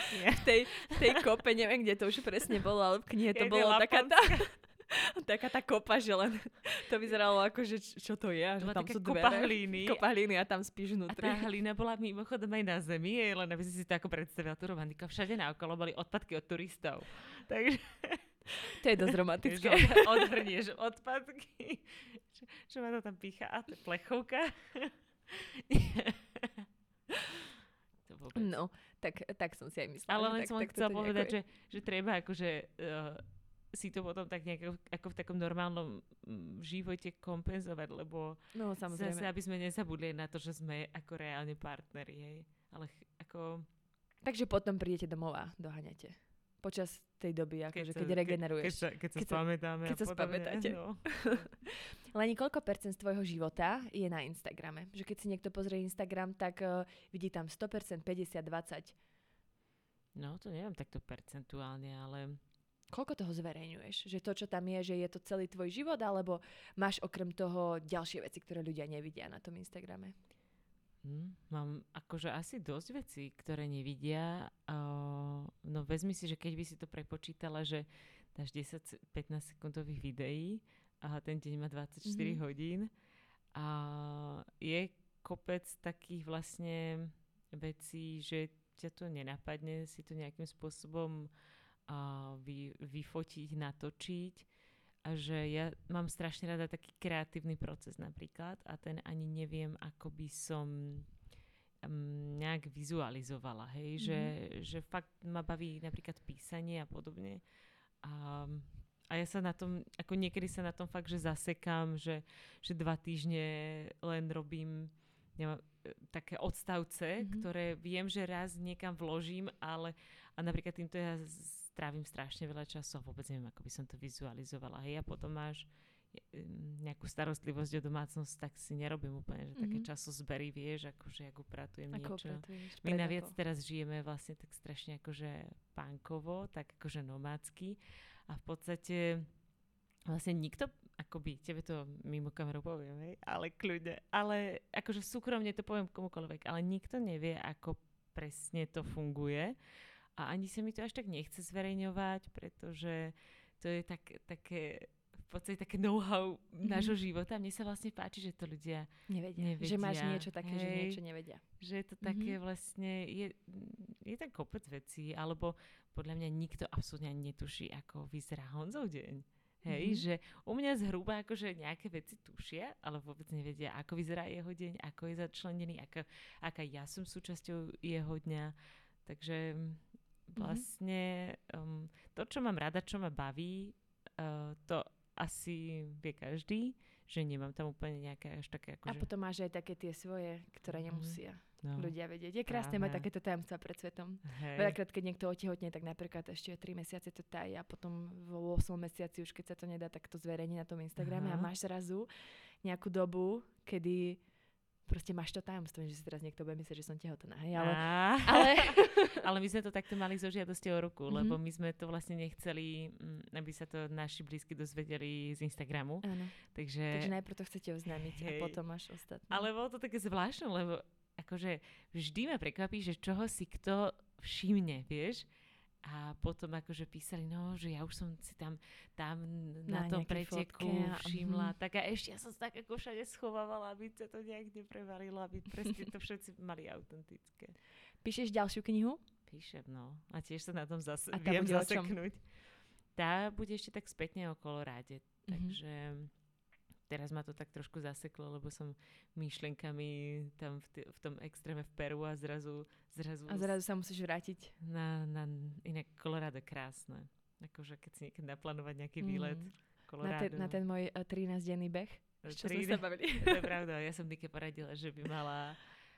Speaker 1: v, tej, v tej kope, neviem, kde to už presne bolo, ale v knihe to je bolo taká tá, taká tá kopa, že len to vyzeralo ako, že čo to je, že tam sú dvere.
Speaker 2: Kopa hlíny.
Speaker 1: Kopa hlíny a tam spíš vnútri.
Speaker 2: A tá hlína bola mimochodom aj na zemi, len aby si si to ako predstavila tú romantiku. Všade naokolo boli odpadky od turistov. Takže
Speaker 1: To je dosť romantické.
Speaker 2: Odhrnieš odpadky, že, že ma to tam pícha a to je plechovka. to vôbec.
Speaker 1: No, tak, tak som si aj myslela.
Speaker 2: Ale len
Speaker 1: tak,
Speaker 2: som
Speaker 1: tak
Speaker 2: chcela povedať,
Speaker 1: nejako
Speaker 2: že, že treba akože uh, si to potom tak nejako ako v takom normálnom mm, živote kompenzovať, lebo
Speaker 1: No, samozrejme.
Speaker 2: zase, aby sme nezabudli na to, že sme ako reálne partneri, hej. Ale ako...
Speaker 1: Takže potom prídete domov a doháňate. Počas tej doby, akože keď,
Speaker 2: sa-
Speaker 1: regeneruješ.
Speaker 2: Keď sa, keď sa
Speaker 1: Keď
Speaker 2: spamätáme
Speaker 1: keď sa spamätáte.
Speaker 2: No.
Speaker 1: Leni, koľko percent z tvojho života je na Instagrame? Že keď si niekto pozrie Instagram, tak uh, vidí tam 100%, 50, 20.
Speaker 2: no, to neviem takto percentuálne, ale
Speaker 1: Koľko toho zverejňuješ? Že to, čo tam je, že je to celý tvoj život, alebo máš okrem toho ďalšie veci, ktoré ľudia nevidia na tom Instagrame?
Speaker 2: hm, mám akože asi dosť vecí, ktoré nevidia. Uh, no vezmi si, že keď by si to prepočítala, že dáš 10-15 sekundových videí a ten deň má 24
Speaker 1: Mhm.
Speaker 2: hodín a je kopec takých vlastne vecí, že ťa to nenapadne si to nejakým spôsobom a vy, vyfotiť, natočiť a že ja mám strašne rada taký kreatívny proces napríklad a ten ani neviem, ako by som um, nejak vizualizovala, hej, mm-hmm. že, že fakt ma baví napríklad písanie a podobne a, a ja sa na tom, ako niekedy sa na tom fakt, že zasekám, že, že dva týždne len robím neviem, e, také odstavce,
Speaker 1: Mhm.
Speaker 2: mm-hmm. ktoré viem, že raz niekam vložím, ale a napríklad týmto ja strávim strašne veľa času a vôbec neviem, ako by som to vizualizovala. Hej, a potom máš em, nejakú starostlivosť o domácnosť, tak si nerobím úplne, že také
Speaker 1: Mhm.
Speaker 2: časozbery, vieš, akože jak upratujem
Speaker 1: Ako
Speaker 2: niečo.
Speaker 1: upratuješ
Speaker 2: My naviac teraz žijeme vlastne tak strašne akože pánkovo, tak akože nomádsky a v podstate vlastne nikto, akoby, tebe to mimo kameru poviem, hej, ale kľudne, ale akože súkromne to poviem komukoľvek, ale nikto nevie, ako presne to funguje a ani sa mi to až tak nechce zverejňovať, pretože to je tak, také v podstate také know-how
Speaker 1: Mhm.
Speaker 2: nášho života. Mne sa vlastne páči, že to ľudia
Speaker 1: Nevedia. Že máš
Speaker 2: nevedia,
Speaker 1: niečo také, že
Speaker 2: hej.
Speaker 1: niečo nevedia.
Speaker 2: že je to také
Speaker 1: Mhm.
Speaker 2: vlastne, je, je tam kopec vecí, alebo podľa mňa nikto absolútne netuší, ako vyzerá Honzov deň. Hej,
Speaker 1: Mhm.
Speaker 2: že u mňa zhruba akože nejaké veci tušia, ale vôbec nevedia, ako vyzerá jeho deň, ako je začlenený, ako, aká ja som súčasťou jeho dňa. Takže vlastne um, to, čo mám rada, čo ma baví, uh, to asi vie každý, že nemám tam úplne nejaké až také
Speaker 1: A
Speaker 2: akože...
Speaker 1: potom máš aj také tie svoje, ktoré
Speaker 2: Mhm.
Speaker 1: nemusia
Speaker 2: no,
Speaker 1: ľudia vedieť. Je krásne mať takéto tajomstvá pred svetom.
Speaker 2: hej.
Speaker 1: Veľakrát, keď niekto otehotne, tak napríklad ešte 3 mesiace to tají a potom vo 8 mesiaci už keď sa to nedá, tak to zverejní na tom Instagrame a
Speaker 2: Aha.
Speaker 1: máš zrazu nejakú dobu, kedy proste máš to tajomstvo, že si teraz niekto bude myslieť, že som tehotná. Hej, ale,
Speaker 2: Á.
Speaker 1: ale
Speaker 2: Ale my sme to takto mali zo žiadosťou o ruku,
Speaker 1: Mhm.
Speaker 2: lebo my sme to vlastne nechceli, mm, aby sa to naši blízky dozvedeli z Instagramu.
Speaker 1: áno,
Speaker 2: Takže,
Speaker 1: takže najprv to chcete oznámiť a
Speaker 2: Hej.
Speaker 1: potom až ostatné.
Speaker 2: ale bolo to také zvláštne, lebo akože vždy ma prekvapí, že čoho si kto všimne, vieš? A potom akože písali, no, že ja už som si tam, tam na,
Speaker 1: Na
Speaker 2: tom preteku
Speaker 1: fotke
Speaker 2: všimla.
Speaker 1: mhm.
Speaker 2: Tak a ešte ja som sa tak ako všade schovávala, aby sa to nejak neprevarilo, aby presne to všetci mali autentické.
Speaker 1: Píšeš ďalšiu knihu?
Speaker 2: Píšem, no. A tiež sa na tom zase
Speaker 1: A tá
Speaker 2: viem zaseknúť. Tá bude ešte tak spätne o Koloráde.
Speaker 1: Mhm.
Speaker 2: Takže teraz ma to tak trošku zaseklo, lebo som myšlenkami tam v, t- v tom extréme v Peru a zrazu, zrazu,
Speaker 1: A zrazu sa musíš vrátiť.
Speaker 2: na, na inak Colorado krásne. Akože keď si niekedy naplánovať nejaký výlet.
Speaker 1: Mm. Na
Speaker 2: Colorado.
Speaker 1: ten, na ten môj uh, 13-denný beh. Čo sme
Speaker 2: Tri-
Speaker 1: sa bavili.
Speaker 2: To je pravda. Ja som Nike poradila, že by mala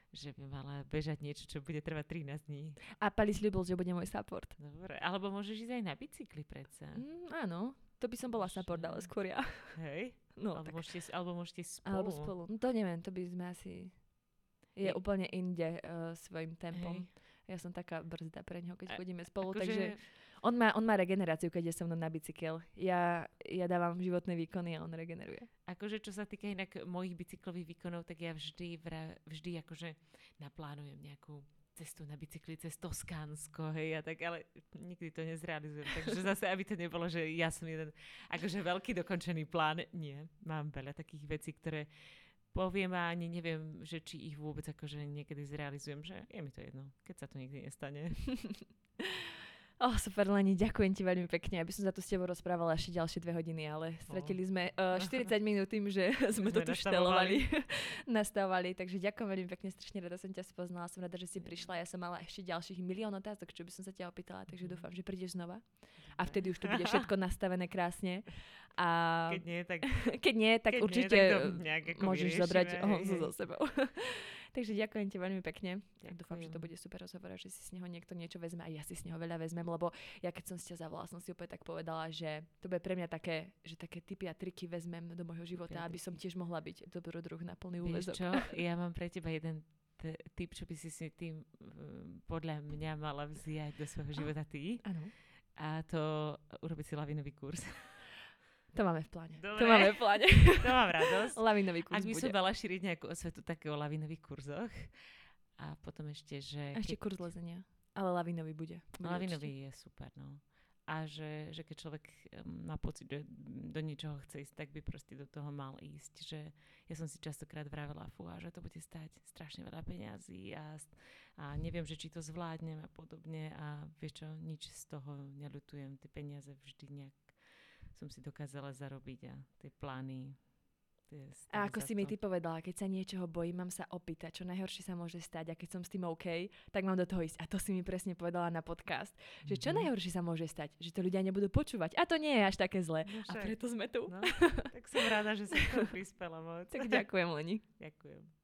Speaker 2: že by mala bežať niečo, čo bude trvať 13 dní.
Speaker 1: A Pali slúbil, že bude môj support.
Speaker 2: Dobre. Alebo môžeš ísť aj na bicykli predsa.
Speaker 1: Mm, áno, to by som bola support, ale
Speaker 2: Že-
Speaker 1: skôr ja.
Speaker 2: Hej?
Speaker 1: No,
Speaker 2: alebo,
Speaker 1: tak.
Speaker 2: môžete, alebo môžete spolu.
Speaker 1: Alebo spolu. No, to neviem, to by sme asi... Je
Speaker 2: Hej.
Speaker 1: úplne inde uh, svojim tempom.
Speaker 2: Hej.
Speaker 1: Ja som taká brzda pre ňoho, keď
Speaker 2: A-
Speaker 1: chodíme spolu,
Speaker 2: Akože,
Speaker 1: takže on má, on má regeneráciu, keď je so mnou na bicykel. Ja, ja dávam životné výkony a on regeneruje.
Speaker 2: akože čo sa týka inak mojich bicyklových výkonov, tak ja vždy, vra, vždy akože naplánujem nejakú cestu na bicykli cez Toskánsko, hej, a tak, ale nikdy to nezrealizujem. Takže zase, aby to nebolo, že ja som jeden akože veľký dokončený plán, nie. Mám veľa takých vecí, ktoré poviem a ani neviem, že či ich vôbec akože niekedy zrealizujem, že je mi to jedno, keď sa to nikdy nestane.
Speaker 1: Oh, super, Leni, ďakujem ti veľmi pekne. Aby som za to s tebou rozprávala ešte ďalšie dve hodiny, ale stratili sme uh, 40 minút tým, že sme to tu štelovali, nastavovali. Takže ďakujem veľmi pekne, strašne rada som ťa spoznala. Som rada, že si prišla. Ja som mala ešte ďalších milión otázok, čo by som sa ťa opýtala, takže mhm. dúfam, že prídeš znova. A vtedy už to bude všetko nastavené krásne. A
Speaker 2: keď nie, tak,
Speaker 1: keď nie, tak keď určite nie, tak môžeš zobrať so sebou. Takže ďakujem ti veľmi pekne. Ďakujem. Dúfam, že to bude super rozhovor, že si z neho niekto niečo vezme a ja si z neho veľa vezmem, lebo ja keď som si ťa zavolala, som si úplne tak povedala, že to bude pre mňa také, že také typy a triky vezmem do môjho života, aby som tiež mohla byť dobrodruh na plný úvezok.
Speaker 2: čo, ja mám pre teba jeden t- typ, čo by si si tým podľa mňa mala vziať do svojho života ty.
Speaker 1: Áno.
Speaker 2: A to urobiť si lavinový kurz.
Speaker 1: To máme v pláne. Dobre. To máme v pláne.
Speaker 2: to mám radosť.
Speaker 1: Lavinový kurz
Speaker 2: Ak by som veľa šíriť nejakú osvetu také o lavinových kurzoch. A potom ešte, že...
Speaker 1: A ešte keď... kurz lezenia. Ale lavinový bude. bude
Speaker 2: lavinový určite. je super, no. A že, že keď človek má pocit, že do ničoho chce ísť, tak by proste do toho mal ísť. Že ja som si častokrát vravela, fú, a že to bude stať strašne veľa peňazí a, a neviem, že či to zvládnem a podobne. A vieš čo, nič z toho nelutujem. Tie peniaze vždy nejak som si dokázala zarobiť a tie plány
Speaker 1: a ako si mi ty povedala, keď sa niečoho bojím, mám sa opýtať, čo najhoršie sa môže stať a keď som s tým OK, tak mám do toho ísť. A to si mi presne povedala na podcast, že čo mm-hmm. najhoršie sa môže stať, že to ľudia nebudú počúvať. A to nie je až také zle. No a preto sme tu.
Speaker 2: No, tak som rada, že som to prispela moc.
Speaker 1: tak ďakujem, Leni.
Speaker 2: Ďakujem.